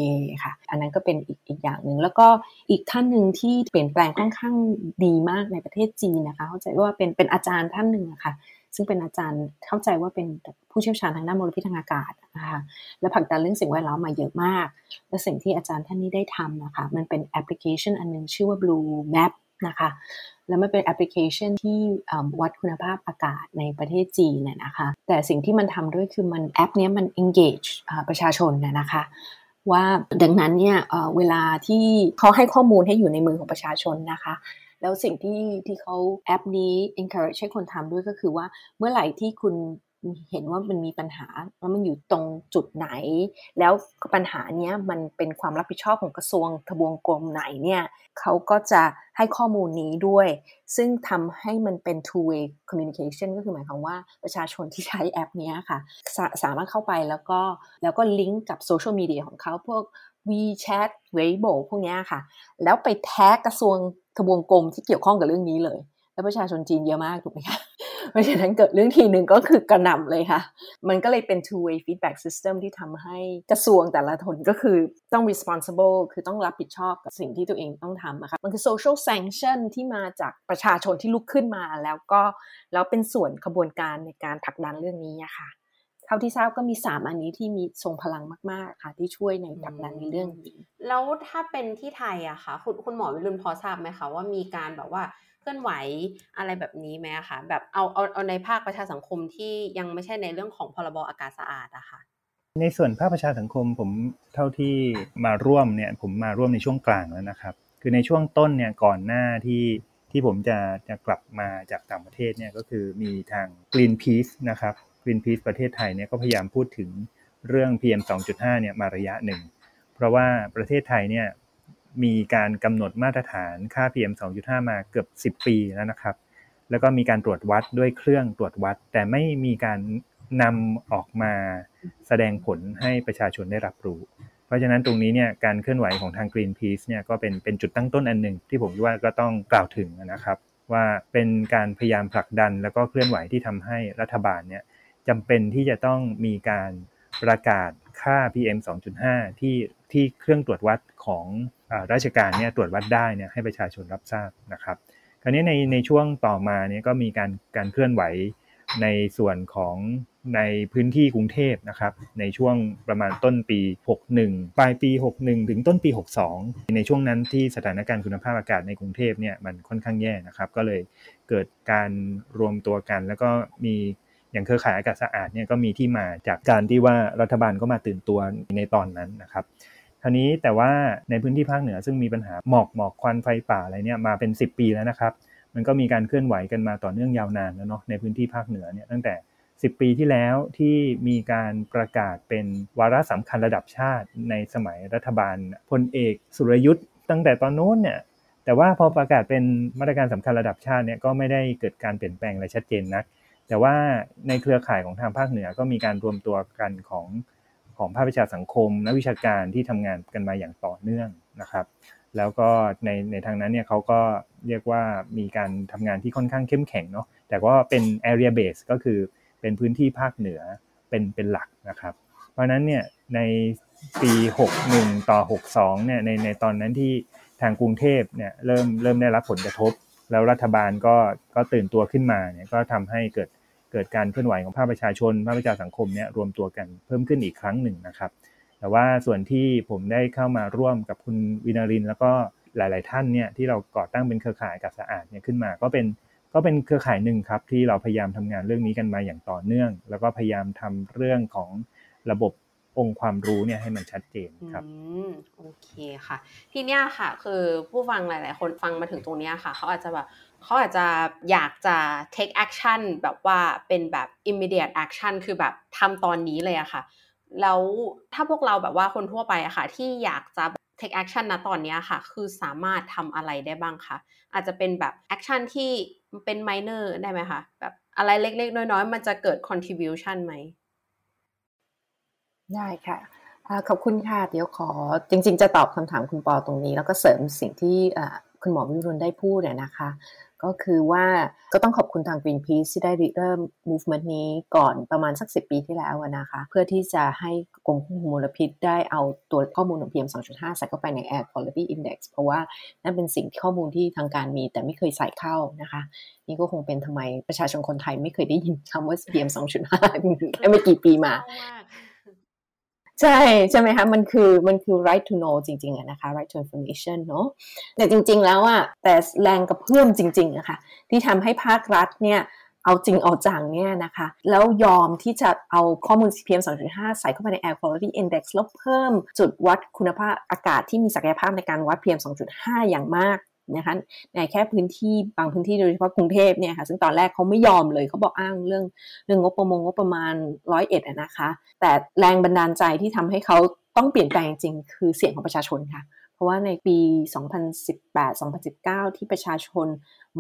ค่ะ อันนั้นก็เป็นอีกอีกอย่างหนึ่ง แล้วก็อีกท่านหนึ่งที่เปลี่ยนแปลงค่อนข้างดีมากในประเทศจีนนะคะเข้าใจว่าเป็นเป็นอาจารย์ท่านหนึ่งอะค่ะซึ่งเป็นอาจารย์เข้าใจว่าเป็นผู้เชี่ยวชาญทางด้านมลพิษทางอากาศนะคะและผลักดันเรื่องสิ่งแวดล้อมมาเยอะมาก และสิ่งที่อาจารย์ท่านนี้ได้ทำนะคะมันเป็นแอปพลิเคชันอันนึงชื่อว่า Blue Map นะคะแล้วมันเป็นแอปพลิเคชันที่วัดคุณภาพอากาศในประเทศจีนน่ยนะคะ แต่สิ่งที่มันทำด้วยคือมันแอปนี้มัน engage ประชาชนน่ยนะคะว่าดังนั้นเนี่ยเวลาที่เขาให้ข้อมูลให้อยู่ในมือของประชาชนนะคะ แล้วสิ่งที่ที่เขาแอปนี้ encourage ให้คนทำด้วยก็คือว่าเมื่อไหร่ที่คุณ เห็นว่ามันมีปัญหาว่ามันอยู่ตรงจุดไหน แล้วปัญหาเนี้ยมันเป็นความรับผิดชอบของกระทรวงทบวงกรมไหนเนี่ยเขาก็จะให้ข้อมูลนี้ด้วย ซึ่งทำให้มันเป็น two way communication ก็คือหมายความว่าประชาชนที่ใช้แอปนี้ค่ะสาสามารถเข้าไปแล้วก็แล้วก็ลิงก์กับโซเชียลมีเดียของเขาพวก WeChat Weibo พวกนี้ค่ะ แล้วไปแท็กกระทรวงทบวงกรมที่เกี่ยวข้องกับเรื่องนี้เลย แล้วประชาชนจีนเยอะมากถูกไหมคะ เพราะฉะนั้นเกิดเรื่องทีหนึ่งก็คือกระหน่ำเลยค่ะ มันก็เลยเป็น two way feedback system ที่ทำให้กระทรวงแต่ละทนก็คือต้อง responsible คือต้องรับผิดชอบกับสิ่งที่ตัวเองต้องทำนะคะมันคือ social sanction ที่มาจากประชาชนที่ลุกขึ้นมาแล้วก็แล้วเป็นส่วนขบวนการในการผลักดันเรื่องนี้ค่ะเท่าที่ทราบก็มีสามอันนี้ที่มีทรงพลังมาก ๆ ค่ะ ที่ช่วยในผลักดันในเรื่องนี้ แล้วถ้าเป็นที่ไทยอะค่ะ คุณคุณหมอวิรุณพอทราบไหมคะว่ามีการแบบว่า เคลื่อนไหวอะไรแบบนี้ไหมคะแบบเอาเอาเอาในภาคประชาสังคมที่ยังไม่ใช่ในเรื่องของพรบอากาศสะอาดอะค่ะในส่วนภาคประชาสังคมผมเท่าที่มาร่วมเนี่ยผมมาร่วมในช่วงกลางแล้วนะครับ คือในช่วงต้นเนี่ยก่อนหน้าที่ที่ผมจะจะกลับมาจากต่างประเทศเนี่ยก็คือมีทาง Greenpeace นะครับ Greenpeace ประเทศไทยเนี่ยก็พยายามพูดถึงเรื่อง PM 2.5เนี่ยมาระยะหนึ่ง เพราะว่าประเทศไทยเนี่ย มีการกำหนดมาตรฐานค่า PM 2.5 มาเกือบ 10 ปีแล้วนะครับ แล้วก็มีการตรวจวัดด้วยเครื่องตรวจวัด แต่ไม่มีการนำออกมาแสดงผลให้ประชาชนได้รับรู้ เพราะฉะนั้นตรงนี้เนี่ยการเคลื่อนไหวของทาง Greenpeace เนี่ยก็เป็นเป็นจุดตั้งต้นอันหนึ่งที่ผมว่าก็ต้องกล่าวถึงนะครับ ว่าเป็นการพยายามผลักดัน แล้วก็เคลื่อนไหวที่ทำให้รัฐบาลเนี่ยจำเป็นที่จะต้องมีการประกาศค่า PM 2.5 ที่ที่เครื่องตรวจวัดของ ราชการเนี่ยตรวจวัดได้เนี่ยให้ประชาชนรับทราบนะครับ คราวนี้ในในช่วงต่อมาเนี่ยก็มีการการเคลื่อนไหวในส่วนของในพื้นที่กรุงเทพนะครับ ในช่วงประมาณต้นปี 61 ปลายปี 61 ถึงต้นปี 62 ในช่วงนั้นที่สถานการณ์คุณภาพอากาศในกรุงเทพเนี่ยมันค่อนข้างแย่นะครับ ก็เลยเกิดการรวมตัวกัน แล้วก็มีอย่างเครือข่ายอากาศสะอาดเนี่ยก็มีที่มาจากการที่ว่ารัฐบาลก็มาตื่นตัวในตอนนั้นนะครับ คราวนี้แต่ว่าในพื้นที่ภาคเหนือซึ่งมีปัญหาหมอกหมอกควันไฟป่าอะไรเนี่ยมาเป็น 10 ปีแล้วนะครับ มันก็มีการเคลื่อนไหวกันมาต่อเนื่องยาวนานแล้วเนาะในพื้นที่ภาคเหนือเนี่ยตั้งแต่ 10 ปีที่แล้วที่มีการประกาศเป็นวาระสำคัญระดับชาติในสมัยรัฐบาลพลเอกสุรยุทธ์ตั้งแต่ตอนโน้นเนี่ยแต่ว่าพอประกาศเป็นมาตรการสำคัญระดับชาติเนี่ยก็ไม่ได้เกิดการเปลี่ยนแปลงอะไรชัดเจนนัก แต่ว่าในเครือข่ายของทางภาคเหนือก็มีการรวมตัวกันของ ของภาควิชาสังคมนักวิชาการที่ทำงานกันมาอย่างต่อเนื่องนะครับ แล้วก็ในในทางนั้นเนี่ยเขาก็เรียกว่ามีการทำงานที่ค่อนข้างเข้มแข็งเนาะแต่ก็เป็น area base ก็คือเป็นพื้นที่ภาคเหนือเป็นเป็นหลักนะครับ เพราะนั้นเนี่ยในปี 61 ต่อ 62 เนี่ยในในตอนนั้นที่ทางกรุงเทพเนี่ยเริ่มเริ่มได้รับผลกระทบ แล้วรัฐบาลก็ก็ตื่นตัวขึ้นมาเนี่ยก็ทำให้เกิด เกิดการเคลื่อนไหวของภาคประชาชน ภาคประชาสังคมเนี่ยรวมตัวกันเพิ่มขึ้นอีกครั้งหนึ่งนะครับ แต่ว่าส่วนที่ผมได้เข้ามาร่วมกับคุณวินาริน แล้วก็หลาย ๆ ท่านเนี่ยที่เราก่อตั้งเป็นเครือข่ายกับสะอาดเนี่ยขึ้นมา ก็เป็นก็เป็นเครือข่ายหนึ่งครับที่เราพยายามทำงานเรื่องนี้กันมาอย่างต่อเนื่อง แล้วก็พยายามทำเรื่องของระบบองค์ความรู้เนี่ยให้มันชัดเจนครับอืมโอเคค่ะ ทีเนี้ยค่ะ คือผู้ฟังหลาย ๆ คนฟังมาถึงตรงเนี้ยค่ะ เขาอาจจะแบบ เขาอาจจะอยากจะ take action แบบว่าเป็นแบบ immediate action คือแบบทำตอนนี้เลยอะค่ะ แล้วถ้าพวกเราแบบว่าคนทั่วไปอะค่ะ ที่อยากจะ take action นะตอนนี้ค่ะ คือสามารถทำอะไรได้บ้างคะอาจจะเป็นแบบ action ที่เป็น minor ได้ไหมคะแบบอะไรเล็กๆ น้อยๆ มันจะเกิด contribution ไหม ได้ค่ะขอบคุณค่ะ เดี๋ยวขอจริง ๆ จะตอบคำถามคุณปอตรงนี้ แล้วก็เสริมสิ่งที่คุณหมอวิรุณได้พูดเนี่ยนะคะ ก็คือว่าก็ต้องขอบคุณทาง Greenpeace ที่ได้เริ่ม movement นี้ก่อนประมาณสัก 10 ปีที่แล้วนะคะ เพื่อที่จะให้กรมควบคุมมลพิษได้เอาตัวข้อมูลของ PM 2.5 ใส่เข้าไปใน Air Quality Index เพราะว่านั่นเป็นสิ่งข้อมูลที่ทางการมีแต่ไม่เคยใส่เข้านะคะ นี่ก็คงเป็นทำไมประชาชนคนไทยไม่เคยได้ยินคำว่า PM 2.5แค่ไม่กี่ปีมา ใช่ใช่ไหมคะมันคือมันคือ right to know จริงๆอะนะคะ right to information เนาะแต่จริง ๆ แล้วอะแต่แรงกระเพื่อมจริงๆอะคะ่ะที่ทำให้ภาครัฐเนี่ยเอาจริงเอาจังเนี่ยนะคะ แล้วยอมที่จะเอาข้อมูล PM 2.5 ใส่เข้าไปใน Air Quality Index แล้วเพิ่มจุดวัดคุณภาพอากาศที่มีศักยภาพในการวัด PM 2.5 อย่างมาก นะคะในแค่พื้นที่บางพื้นที่โดยเฉพาะกรุงเทพเนี่ยค่ะซึ่งตอนแรกเขาไม่ยอมเลยเขาบอกอ้างเรื่องเรื่องงบประมงงบประมาณร้อยเอ็ดนะคะ แต่แรงบันดาลใจที่ทำให้เขาต้องเปลี่ยนแปลงจริงคือเสียงของประชาชนค่ะ เพราะว่าในปี 2018-2019 ที่ประชาชน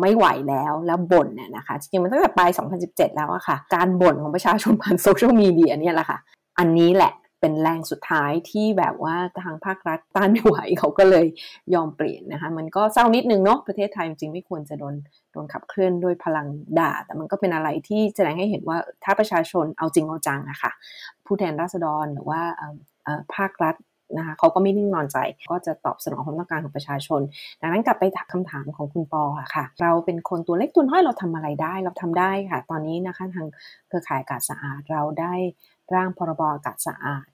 ไม่ไหวแล้วแล้วบ่นเนี่ยนะคะจริงๆมันตั้งแต่ปลาย 2017 แล้วอะค่ะ การบ่นของประชาชนผ่านโซเชียลมีเดียเนี่ยแหละค่ะ อันนี้แหละ เป็นแรงสุดท้ายที่แบบว่าทางภาครัฐต้านไม่ไหวเขาก็เลยยอมเปลี่ยนนะคะ มันก็เศร้านิดนึงเนาะประเทศไทยจริงไม่ควรจะโดนโดนขับเคลื่อนด้วยพลังด่า แต่มันก็เป็นอะไรที่แสดงให้เห็นว่าถ้าประชาชนเอาจริงเอาจังอะคะ่ะ ผู้แทนราษฎรหรือว่าภาครัฐ นะคะเขาก็ไม่นิ่งนอนใจ ก็จะตอบสนองความต้องการของประชาชน ดังนั้นกลับไปคำถามของคุณปอค่ะ เราเป็นคนตัวเล็กตัวน้อยเราทำอะไรได้ เราทำได้ค่ะ ตอนนี้นะคะทางเครือข่ายอากาศสะอาดเราได้ร่างพรบอากาศสะอาด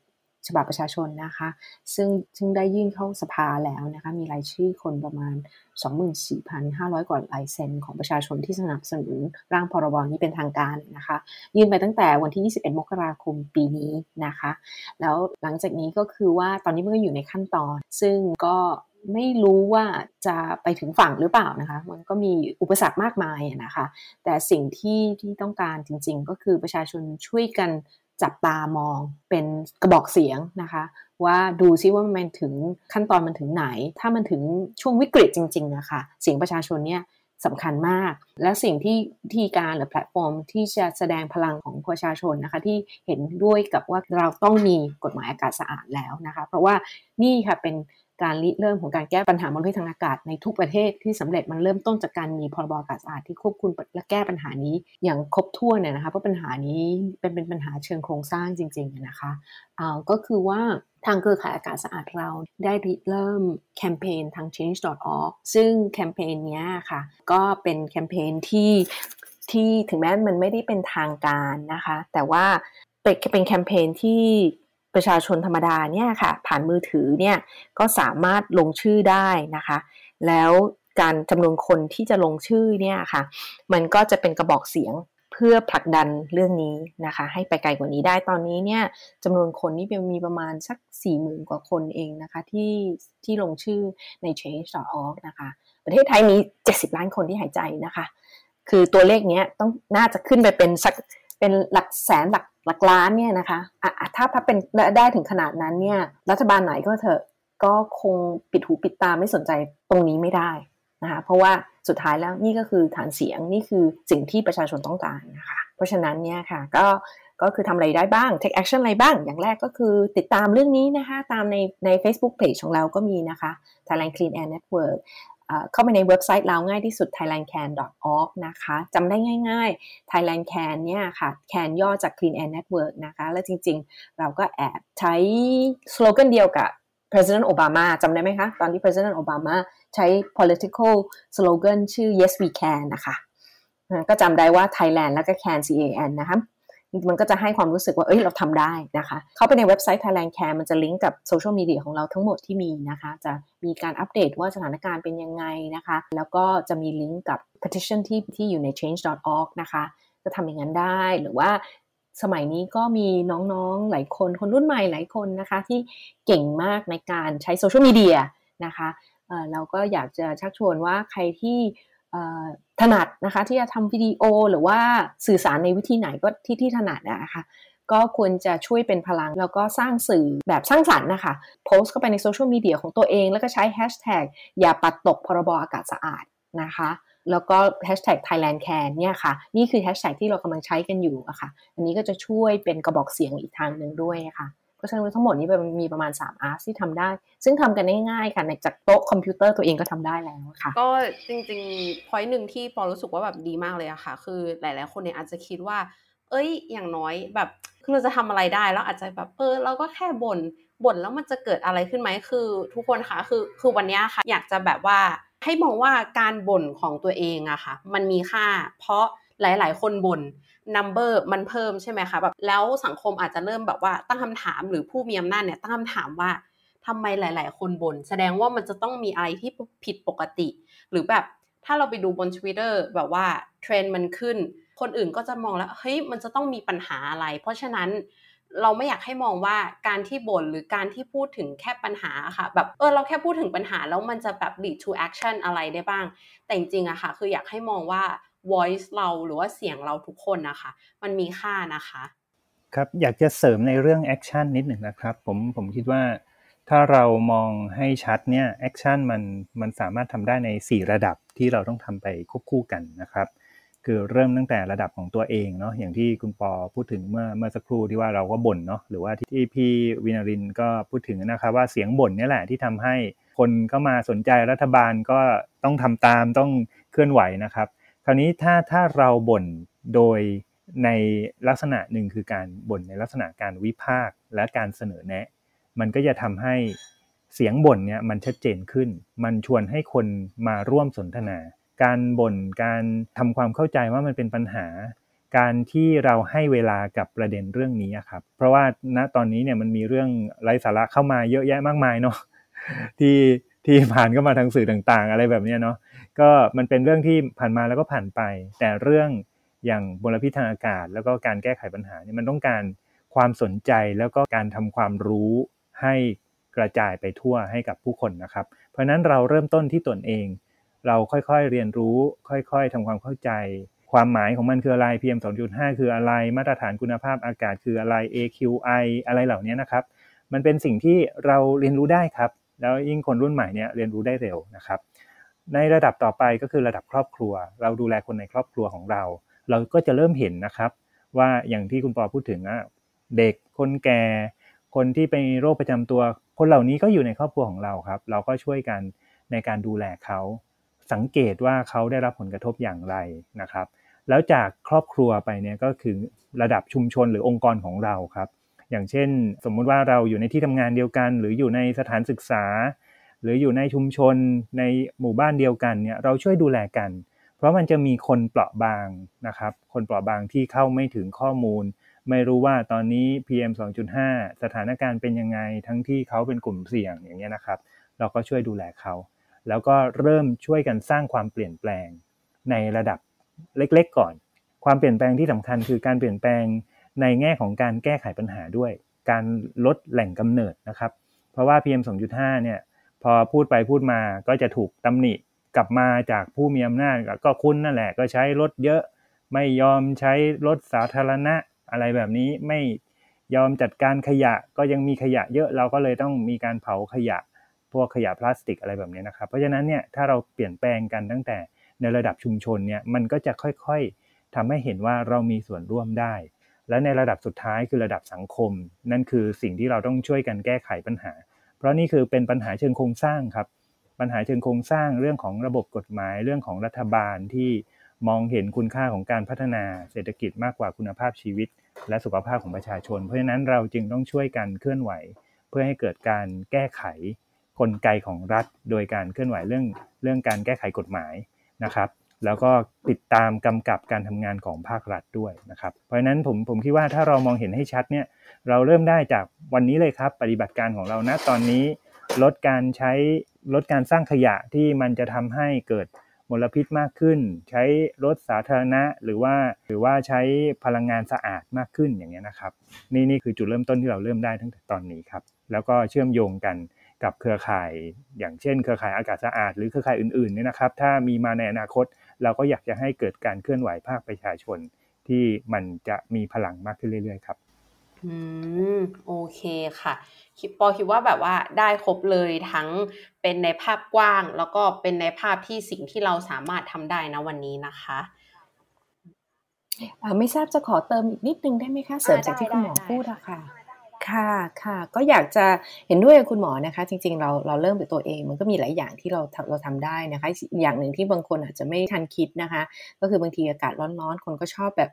ฉบับประชาชนนะคะ ซึ่งซึ่งได้ยื่นเข้าสภาแล้วนะคะ มีรายชื่อคนประมาณ 24,500 กว่าลายเซ็นของประชาชนที่สนับสนุนร่างพรบนี้เป็นทางการนะคะ ยื่นไปตั้งแต่วันที่ 21 มกราคมปีนี้นะคะ แล้วหลังจากนี้ก็คือว่าตอนนี้มันก็อยู่ในขั้นตอน ซึ่งก็ไม่รู้ว่าจะไปถึงฝั่งหรือเปล่านะคะ มันก็มีอุปสรรคมากมายนะคะ แต่สิ่งที่ที่ต้องการจริง ๆ ก็คือประชาชนช่วยกัน จับตามองเป็นกระบอกเสียงนะคะ ว่าดูซิว่ามันถึงขั้นตอนมันถึงไหน ถ้ามันถึงช่วงวิกฤตจริงๆนะคะเสียงประชาชนเนี่ยสำคัญมาก และสิ่งที่ที่การหรือแพลตฟอร์มที่จะแสดงพลังของประชาชนนะคะ ที่เห็นด้วยกับว่าเราต้องมีกฎหมายอากาศสะอาดแล้วนะคะ เพราะว่านี่ค่ะเป็น การริเริ่มของการแก้ปัญหามลพิษทางอากาศในทุกประเทศที่สำเร็จมันเริ่มต้นจากการมีพรบอากาศสะอาดที่ควบคุมและแก้ปัญหานี้อย่างครบถ้วนเนี่ยนะคะเพราะปัญหานี้เป็นเป็นปัญหาเชิงโครงสร้างจริงๆนะคะเอาก็คือว่าทางเครือข่ายอากาศสะอาดเราได้ริเริ่มแคมเปญทาง change.org ซึ่งแคมเปญนี้ค่ะ ก็เป็นแคมเปญที่ที่ถึงแม้มันไม่ได้เป็นทางการนะคะ แต่ว่าเป็นแคมเปญที่ ประชาชนธรรมดาเนี่ยค่ะผ่านมือถือเนี่ยก็สามารถลงชื่อได้นะคะ แล้วการจำนวนคนที่จะลงชื่อเนี่ยค่ะ มันก็จะเป็นกระบอกเสียงเพื่อผลักดันเรื่องนี้นะคะ ให้ไปไกลกว่านี้ได้ตอนนี้เนี่ยจำนวนคนนี่มีประมาณสัก4ี่หมื่นกว่าคนเองนะคะที่ที่ลงชื่อใน change.org นะคะ ประเทศไทยมี 70 ล้านคนที่หายใจนะคะ คือตัวเลขนี้ต้องน่าจะขึ้นไปเป็นสัก เป็นหลักแสนหลักหลักล้านเนี่ยนะคะะถ้าถ้าเป็นได้ถึงขนาดนั้นเนี่ยรัฐบาลไหนก็เถอะก็คงปิดหูปิดตาไม่สนใจตรงนี้ไม่ได้นะคะเพราะว่าสุดท้ายแล้วนี่ก็คือฐานเสียงนี่คือสิ่งที่ประชาชนต้องการนะคะเพราะฉะนั้นเนี่ยค่ะก็ก็คือทำอะไรได้บ้าง take action อะไรบ้าง อย่างแรกก็คือติดตามเรื่องนี้นะคะ ตามในใน Facebook Page ของเราก็มีนะคะ Thailand Clean Air Network เข้าไปในเว็บไซต์เราง่ายที่สุด thailandcan.org นะคะจำได้ง่ายๆ thailandcan เนี่ยค่ะ can ย่อจาก clean air network นะคะ และจริงๆ เราก็แอบใช้สโลแกนเดียวกับ President Obama จำได้ไหมคะ ตอนที่ President Obama ใช้ political slogan ชื่อ yes we can นะคะ ก็จำได้ว่า Thailand แล้วก็ can C A N นะคะ มันก็จะให้ความรู้สึกว่า เอ้ย เราทำได้นะคะ เข้าไปในเว็บไซต์ Thailand Care มันจะลิงก์กับโซเชียลมีเดียของเราทั้งหมดที่มีนะคะ จะมีการอัปเดตว่าสถานการณ์เป็นยังไงนะคะ แล้วก็จะมีลิงก์กับ petition ที่ที่อยู่ใน change.org นะคะ จะทำอย่างนั้นได้ หรือว่าสมัยนี้ก็มีน้องๆ หลายคน คนรุ่นใหม่หลายคนนะคะ ที่เก่งมากในการใช้โซเชียลมีเดียนะคะเราก็อยากจะชักชวนว่าใครที่ ถนัดนะคะที่จะทำวิดีโอหรือว่าสื่อสารในวิธีไหนก็ที่ที่ถนัดนะคะก็ควรจะช่วยเป็นพลังแล้วก็สร้างสื่อแบบสร้างสรรค์นะคะโพสต์เข้าไปในโซเชียลมีเดียของตัวเอง แล้วก็ใช้แฮชแท็กอย่าปัดตกพรบอากาศสะอาดนะคะแล้วก็แฮชแท็ก Thailand Can เนี่ยค่ะ นี่คือแฮชแท็กที่เรากำลังใช้กันอยู่อะค่ะ อันนี้ก็จะช่วยเป็นกระบอกเสียงอีกทางหนึ่งด้วยค่ะ เพราะฉะนั้นทั้งหมดนี้มีประมาณ 3 อาร์ตที่ทำได้ ซึ่งทำกันง่ายๆค่ะในจากโต๊ะคอมพิวเตอร์ตัวเองก็ทำได้แล้วค่ะ ก็จริงๆ พอยหนึ่งที่ปอรู้สึกว่าแบบดีมากเลยอะค่ะ คือหลายๆ คนเนี่ยอาจจะคิดว่า เอ้ย อย่างน้อยแบบคือเราจะทำอะไรได้แล้วอาจจะแบบเออเราก็แค่บน่นบ่นแล้วมันจะเกิดอะไรขึ้นไหมคือ ทุกคนคะคือคือวันนี้ค่ะ อยากจะแบบว่าให้มองว่าการบ่นของตัวเองอะค่ะ มันมีค่า เพราะ หลาย ๆ คนบน่น number มันเพิ่มใช่ไหมคะแบบแล้วสังคมอาจจะเริ่มแบบว่าตั้งคำถามหรือผู้มีอำนาจเนี่ยตั้งคำถามว่าทำไมหลาย ๆ คนบน่นแสดงว่ามันจะต้องมีอะไรที่ผิดปกติ หรือแบบถ้าเราไปดูบน Twitter แบบว่าเทรนด์มันขึ้น คนอื่นก็จะมองแล้วเฮ้ยมันจะต้องมีปัญหาอะไร เพราะฉะนั้นเราไม่อยากให้มองว่าการที่บ่นหรือการที่พูดถึงแค่ปัญหาค่ะ แบบเออเราแค่พูดถึงปัญหาแล้วมันจะแบบ lead to action อะไรได้บ้าง แต่จริงๆอะค่ะ คืออยากให้มองว่า voice เราหรือว่าเสียงเราทุกคนนะคะ มันมีค่านะคะ ครับอยากจะเสริมในเรื่อง action นิดหนึ่งนะครับ ผมผมคิดว่าถ้าเรามองให้ชัดเนี่ย action มันมันสามารถทำได้ใน 4 ระดับที่เราต้องทำไปควบคู่กันนะครับคือเริ่มตั้งแต่ระดับของตัวเองเนาะอย่างที่คุณปอพูดถึงเมื่อเมื่อสักครู่ที่ว่าเราก็บ่นเนาะหรือว่าที่พี่วินารินก็พูดถึงนะครับว่าเสียงบ่นนี่แหละที่ทำให้คนเข้ามาสนใจรัฐบาลก็ต้องทำตามต้องเคลื่อนไหวนะครับ ราวนี้ถ้าถ้าเราบ่นโดยในลักษณะหนึ่งคือการบ่นในลักษณะการวิพากษ์และการเสนอแนะ มันก็จะทำให้เสียงบ่นเนี่ยมันชัดเจนขึ้น มันชวนให้คนมาร่วมสนทนา การบ่นการทำความเข้าใจว่ามันเป็นปัญหา การที่เราให้เวลากับประเด็นเรื่องนี้ครับ เพราะว่าณตอนนี้เนี่ยมันมีเรื่องไร้สาระเข้ามาเยอะแยะมากมายเนาะที่ที่ผ่านเข้ามาทางสื่อต่างๆ อะไรแบบนี้เนาะ ก็มันเป็นเรื่องที่ผ่านมาแล้วก็ผ่านไป แต่เรื่องอย่างมลพิษทางอากาศ แล้วก็การแก้ไขปัญหานี่มันต้องการความสนใจแล้วก็การทำความรู้ให้กระจายไปทั่วให้กับผู้คนนะครับ เพราะนั้นเราเริ่มต้นที่ตนเอง เราค่อยๆเรียนรู้ ค่อยๆทำความเข้าใจ ความหมายของมันคืออะไร PM 2.5 คืออะไร มาตรฐานคุณภาพอากาศคืออะไร AQI อะไรเหล่านี้นะครับ มันเป็นสิ่งที่เราเรียนรู้ได้ครับ แล้วยิ่งคนรุ่นใหม่เนี่ยเรียนรู้ได้เร็วนะครับ ในระดับต่อไปก็คือระดับครอบครัว เราดูแลคนในครอบครัวของเรา เราก็จะเริ่มเห็นนะครับว่าอย่างที่คุณปอพูดถึงอะเด็กคนแก่ คนที่เป็นโรคประจำตัว คนเหล่านี้ก็อยู่ในครอบครัวของเราครับ เราก็ช่วยกันในการดูแลเขาสังเกตว่าเขาได้รับผลกระทบอย่างไรนะครับ แล้วจากครอบครัวไปเนี่ยก็คือระดับชุมชนหรือองค์กรของเราครับ อย่างเช่น สมมุติว่าเราอยู่ในที่ทำงานเดียวกัน หรืออยู่ในสถานศึกษา หรืออยู่ในชุมชนในหมู่บ้านเดียวกันเนี่ยเราช่วยดูแลกัน เพราะมันจะมีคนเปราะบางนะครับ คนเปราะบางที่เข้าไม่ถึงข้อมูล ไม่รู้ว่าตอนนี้ PM 2.5 สถานการณ์เป็นยังไงทั้งที่เขาเป็นกลุ่มเสี่ยงอย่างเงี้ยนะครับ เราก็ช่วยดูแลเขาแล้วก็เริ่มช่วยกันสร้างความเปลี่ยนแปลงในระดับเล็กๆก่อน ความเปลี่ยนแปลงที่สำคัญคือการเปลี่ยนแปลงในแง่ของการแก้ไขปัญหาด้วย การลดแหล่งกำเนิดนะครับ เพราะว่า PM 2.5 เนี่ย พอพูดไปพูดมาก็จะถูกตำหนิกลับมาจากผู้มีอำนาจก็คุณนั่นแหละก็ใช้รถเยอะ ไม่ยอมใช้รถสาธารณะอะไรแบบนี้ไม่ยอมจัดการขยะก็ยังมีขยะเยอะเราก็เลยต้องมีการเผาขยะ พวกขยะพลาสติกอะไรแบบนี้นะครับ เพราะฉะนั้นเนี่ยถ้าเราเปลี่ยนแปลงกันตั้งแต่ในระดับชุมชนเนี่ยมันก็จะค่อยๆทำให้เห็นว่าเรามีส่วนร่วมได้ และในระดับสุดท้ายคือระดับสังคม นั่นคือสิ่งที่เราต้องช่วยกันแก้ไขปัญหา เพราะนี่คือเป็นปัญหาเชิงโครงสร้างครับ ปัญหาเชิงโครงสร้างเรื่องของระบบกฎหมายเรื่องของรัฐบาลที่มองเห็นคุณค่าของการพัฒนาเศรษฐกิจมากกว่าคุณภาพชีวิต และสุขภาพของประชาชน เพราะฉะนั้นเราจึงต้องช่วยกันเคลื่อนไหว เพื่อให้เกิดการแก้ไขกลไกของรัฐ โดยการเคลื่อนไหวเรื่องเรื่องการแก้ไขกฎหมายนะครับ แล้วก็ติดตามกำกับการทำงานของภาครัฐด้วยนะครับ เพราะฉะนั้นผมผมคิดว่าถ้าเรามองเห็นให้ชัดเนี่ยเราเริ่มได้จากวันนี้เลยครับ ปฏิบัติการของเราณตอนนี้ ลดการใช้ลดการสร้างขยะที่มันจะทำให้เกิดมลพิษมากขึ้น ใช้รถสาธารณะหรือว่าหรือว่าใช้พลังงานสะอาดมากขึ้นอย่างนี้ยนะครับ นี่นี่คือจุดเริ่มต้นที่เราเริ่มได้ตั้งแต่ตอนนี้ครับ แล้วก็เชื่อมโยงกันกับเครือข่าย อย่างเช่น เครือข่ายอากาศสะอาด หรือเครือข่ายอื่นๆเนี่ยนะครับ ถ้ามีมาในอนาคต เราก็อยากจะให้เกิดการเคลื่อนไหวภาคประชาชน ที่มันจะมีพลังมากขึ้นเรื่อยๆครับอืมโอเคค่ะคิดปอคิดว่าแบบว่าได้ครบเลยทั้งเป็นในภาพกว้าง แล้วก็เป็นในภาพที่สิ่งที่เราสามารถทำได้นะวันนี้นะคะไม่ทราบจะขอเติมอีกนิดนึงได้ไหมคะเสริมจากที่คุณหมอพูดอะค่ะ ค่ะค่ะก็อยากจะเห็นด้วยกับคุณหมอนะคะ จริง ๆ เราเราเริ่มเป็นตัวเอง มันก็มีหลายอย่างที่เราเราทำได้นะคะ อย่างหนึ่งที่บางคนอาจจะไม่ทันคิดนะคะ ก็คือบางทีอากาศร้อนๆ คนก็ชอบแบบ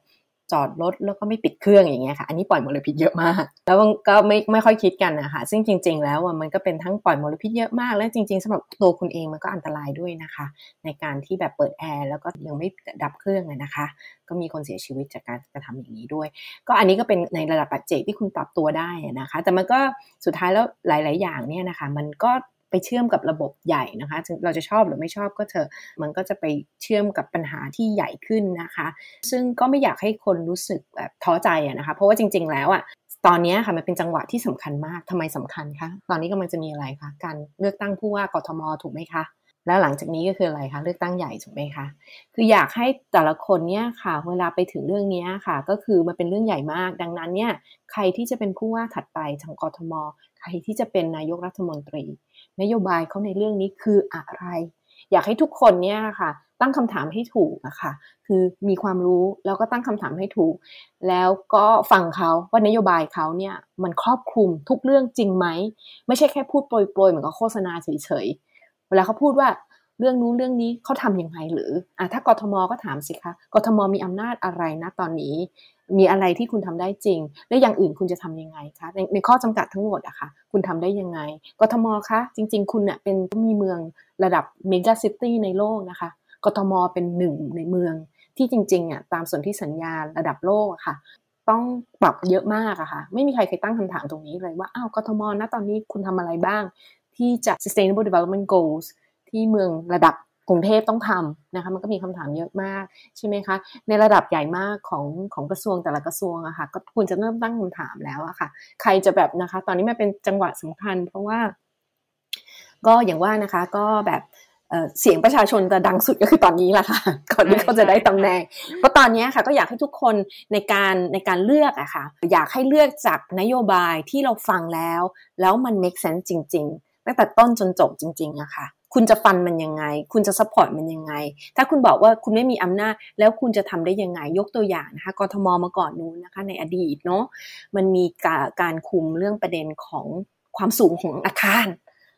จอดรถแล้วก็ไม่ปิดเครื่องอย่างเงี้ยค่ะอันนี้ปล่อยมลพิษเยอะมาก แล้วก็ไม่ไม่ค่อยคิดกันนะคะซึ่งจริง ๆ แล้วมันก็เป็นทั้งปล่อยมลพิษเยอะมาก และจริง ๆสำหรับตัวคุณเองมันก็อันตรายด้วยนะคะ ในการที่แบบเปิดแอร์แล้วก็ยังไม่ดับเครื่องนะคะ ก็มีคนเสียชีวิตจากการกระทำอย่างนี้ด้วย ก็อันนี้ก็เป็นในระดับปัจเจกที่คุณปรับตัวได้นะคะ แต่มันก็สุดท้ายแล้วหลาย ๆ อย่างเนี่ยนะคะ มันก็ ไปเชื่อมกับระบบใหญ่นะคะเราจะชอบหรือไม่ชอบก็เถอะมันก็จะไปเชื่อมกับปัญหาที่ใหญ่ขึ้นนะคะ ซึ่งก็ไม่อยากให้คนรู้สึกแบบท้อใจอะนะคะ เพราะว่าจริง ๆ แล้วอะตอนนี้ค่ะมันเป็นจังหวะที่สำคัญมากทำไมสำคัญคะตอนนี้กำลังจะมีอะไรคะการเลือกตั้งผู้ว่ากทมถูกไหมคะแล้วหลังจากนี้ก็คืออะไรคะเลือกตั้งใหญ่ถูกไหมคะคืออยากให้แต่ละคนเนี่ยค่ะ เวลาไปถึงเรื่องนี้ค่ะ ก็คือมันเป็นเรื่องใหญ่มาก ดังนั้นเนี่ยใครที่จะเป็นผู้ว่าถัดไปทางกทม ใครที่จะเป็นนายกรัฐมนตรี นโยบายเขาในเรื่องนี้คืออะไร อยากให้ทุกคนเนี่ยค่ะ ตั้งคำถามให้ถูกนะคะคือมีความรู้แล้วก็ตั้งคำถามให้ถูก แล้วก็ฟังเขาว่านโยบายเขาเนี่ยมันครอบคลุมทุกเรื่องจริงไหม ไม่ใช่แค่พูดโปรยๆเหมือนกับโฆษณาเฉยๆเวลาเขาพูดว่าเรื่องนู้นเรื่องนี้เขาทำยังไงหรืออะถ้ากทมก็ถามสิคะกทมมีอำนาจอะไรนะตอนนี้ มีอะไรที่คุณทำได้จริง และอย่างอื่นคุณจะทํำยังไงคะในในข้อจำกัดทั้งหมดอะคะ่ะ คุณทำได้ยังไงกทมคะ จริง ๆ คุณเนี่ยเป็นมีเมืองระดับ megacity ในโลกนะคะกทมเป็นหนึ่งในเมืองที่จริงๆอะตามส่วนที่สัญญาระดับโลกอะค่ะ ต้องปรับเยอะมากอะค่ะ ไม่มีใครเคยตั้งคำถามตรงนี้เลยว่าอ้าวกทมนะตอนนี้คุณทำอะไรบ้าง ที่จะ sustainable development goals ที่เมืองระดับ กรุงเทพต้องทำนะคะมันก็มีคำถามเยอะมากใช่ไหมคะในระดับใหญ่มากของของกระทรวงแต่ละกระทรวงอะค่ะก็ควรจะเริ่มตั้งคำถามแล้วอะค่ะ ใครจะแบบนะคะ ตอนนี้มันเป็นจังหวะสำคัญ เพราะว่า ก็อย่างว่านะคะก็แบบเสียงประชาชนจะดังสุดก็คือตอนนี้แหละค่ะก่อนที่เขาจะได้ตำแหน่งเพราะตอนนี้ค่ะก็อยากให้ทุกคนในการในการเลือกอะค่ะ อยากให้เลือกจากนโยบายที่เราฟังแล้ว แล้วมัน make sense จริง ๆ ตั้งแต่ต้นจนจบจริงๆอะค่ะ คุณจะ fund มันยังไง คุณจะ support มันยังไง ถ้าคุณบอกว่าคุณไม่มีอำนาจ แล้วคุณจะทำได้ยังไง ยกตัวอย่างนะคะ กทมมาก่อนนู้นนะคะ ในอดีตเนาะ มันมีการคุมเรื่องประเด็นของความสูงของอาคาร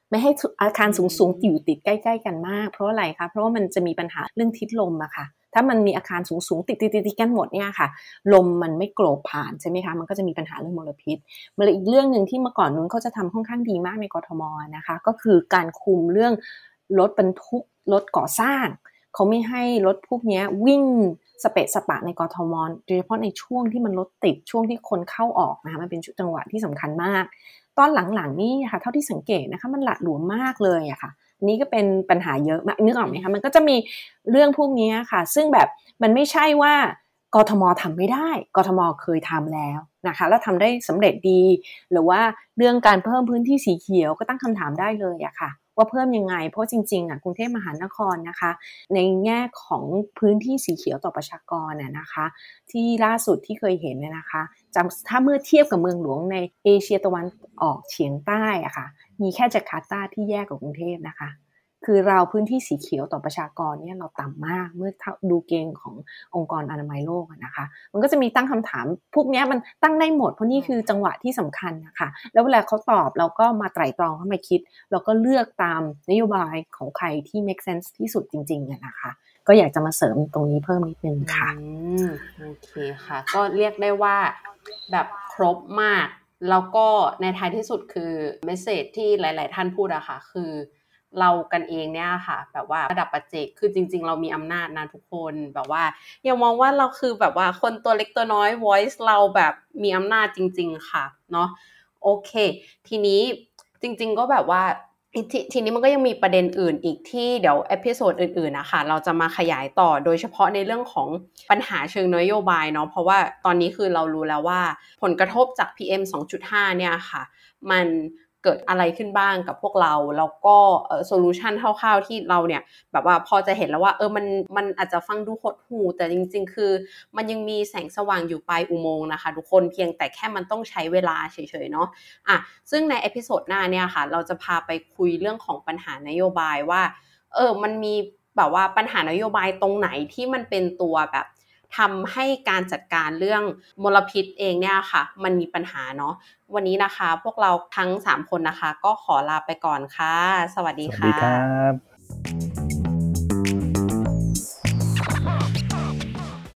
ไม่ให้อาคารสูงๆอยู่ติดใกล้ ๆ กันมาก เพราะอะไรคะ เพราะว่ามันจะมีปัญหาเรื่องทิศลมอะค่ะ ถ้ามันมีอาคารสูงๆติดๆๆกันหมดเนี่ยค่ะ ลมมันไม่โกรบผ่านใช่ไหมคะ มันก็จะมีปัญหาเรื่องมลพิษมาเลยอีกเรื่องหนึ่งที่เมื่อก่อนนู้นเขาจะทำค่อนข้างดีมากในกรทมนะคะ ก็คือการคุมเรื่องรถบรรทุกรถก่อสร้างเขาไม่ให้รถพวกนี้วิ่งสเปะสปะในกรทมโดยเฉพาะในช่วงที่มันรถติดช่วงที่คนเข้าออกนะคะมันเป็นจังหวะที่สำคัญมาก ตอนหลังๆนี่ค่ะเท่าที่สังเกตนะคะมันหละหลวมมากเลยอะค่ะ นนี้ก็เป็นปัญหาเยอะมากนึกออกไหมคะมันก็จะมีเรื่องพวกนี้ค่ะ ซึ่งแบบมันไม่ใช่ว่ากทมทำไม่ได้ กทมเคยทำแล้วนะคะ แล้วทำได้สำเร็จดี หรือว่าเรื่องการเพิ่มพื้นที่สีเขียวก็ตั้งคำถามได้เลยอะค่ะ ว่าเพิ่มยังไง เพราะจริงๆอะกรุงเทพมหานครนะคะ ในแง่ของพื้นที่สีเขียวต่อประชากรน่ยนะคะ ที่ล่าสุดที่เคยเห็นเนี่ยนะคะ ถ้าเมื่อเทียบกับเมืองหลวงในเอเชียตะวันออกเฉียงใต้อะคะ่ะ มีแค่จาการ์ตาที่แยกกับกรุงเทพนะคะ คือเราพื้นที่สีเขียวต่อประชากรเนี่ยเราต่ำมากเมื่อดูเกณฑ์ขององค์กรอนามัยโลกนะคะ มันก็จะมีตั้งคำถามพวกนี้มันตั้งได้หมดเพราะนี่คือจังหวะที่สำคัญนะคะ แล้วเวลาเขาตอบเราก็มาไตร่ตรองเข้ามาคิด เราก็เลือกตามนโยบายของใครที่ make sense ที่สุดจริงๆนะคะก็อยากจะมาเสริมตรงนี้เพิ่มนิดนึงค่ะโอเคค่ะ ก็เรียกได้ว่า แบบครบมาก แล้วก็ในท้ายที่สุดคือเมสเซจที่หลาย ๆ ท่านพูดอะค่ะคือเรากันเองเนี่ยค่ะแบบว่าระดับปัจเจกคือจริง ๆ เรามีอำนาจนะทุกคนแบบว่าอย่ามองว่าเราคือแบบว่าคนตัวเล็กตัวน้อย voice เราแบบมีอำนาจจริง ๆ ค่ะเนาะโอเค ทีนี้จริง ๆ ก็แบบว่า ททีนี้มันก็ยังมีประเด็นอื่นอีกที่เดี๋ยว episode อื่นๆนะคะเราจะมาขยายต่อโดยเฉพาะในเรื่องของปัญหาเชิงนโยบายเนาะเพราะว่าตอนนี้คือเรารู้แล้วว่า ผลกระทบจาก PM 2.5 เนี่ยค่ะ มัน เกิดอะไรขึ้นบ้างกับพวกเรา แล้วก็ solution คร่าวๆที่เราเนี่ยแบบว่าพอจะเห็นแล้วว่าเออมันมันอาจจะฟังดูหดหู่แต่จริง ๆ คือ มันยังมีแสงสว่างอยู่ปลายอุโมงค์นะคะ ทุกคนเพียงแต่แค่มันต้องใช้เวลาเฉยๆเนาะอะซึ่งใน episode หน้าเนี่ยค่ะ เราจะพาไปคุยเรื่องของปัญหานโยบายว่า เออมันมีแบบว่าปัญหานโยบายตรงไหนที่มันเป็นตัวแบบ ทำให้การจัดการเรื่องมลพิษเองเนี่ยค่ะ มันมีปัญหาเนาะวันนี้นะคะ พวกเราทั้ง 3 คนนะคะ ก็ขอลาไปก่อนค่ะ สวัสดีค่ะสวัสดีครับ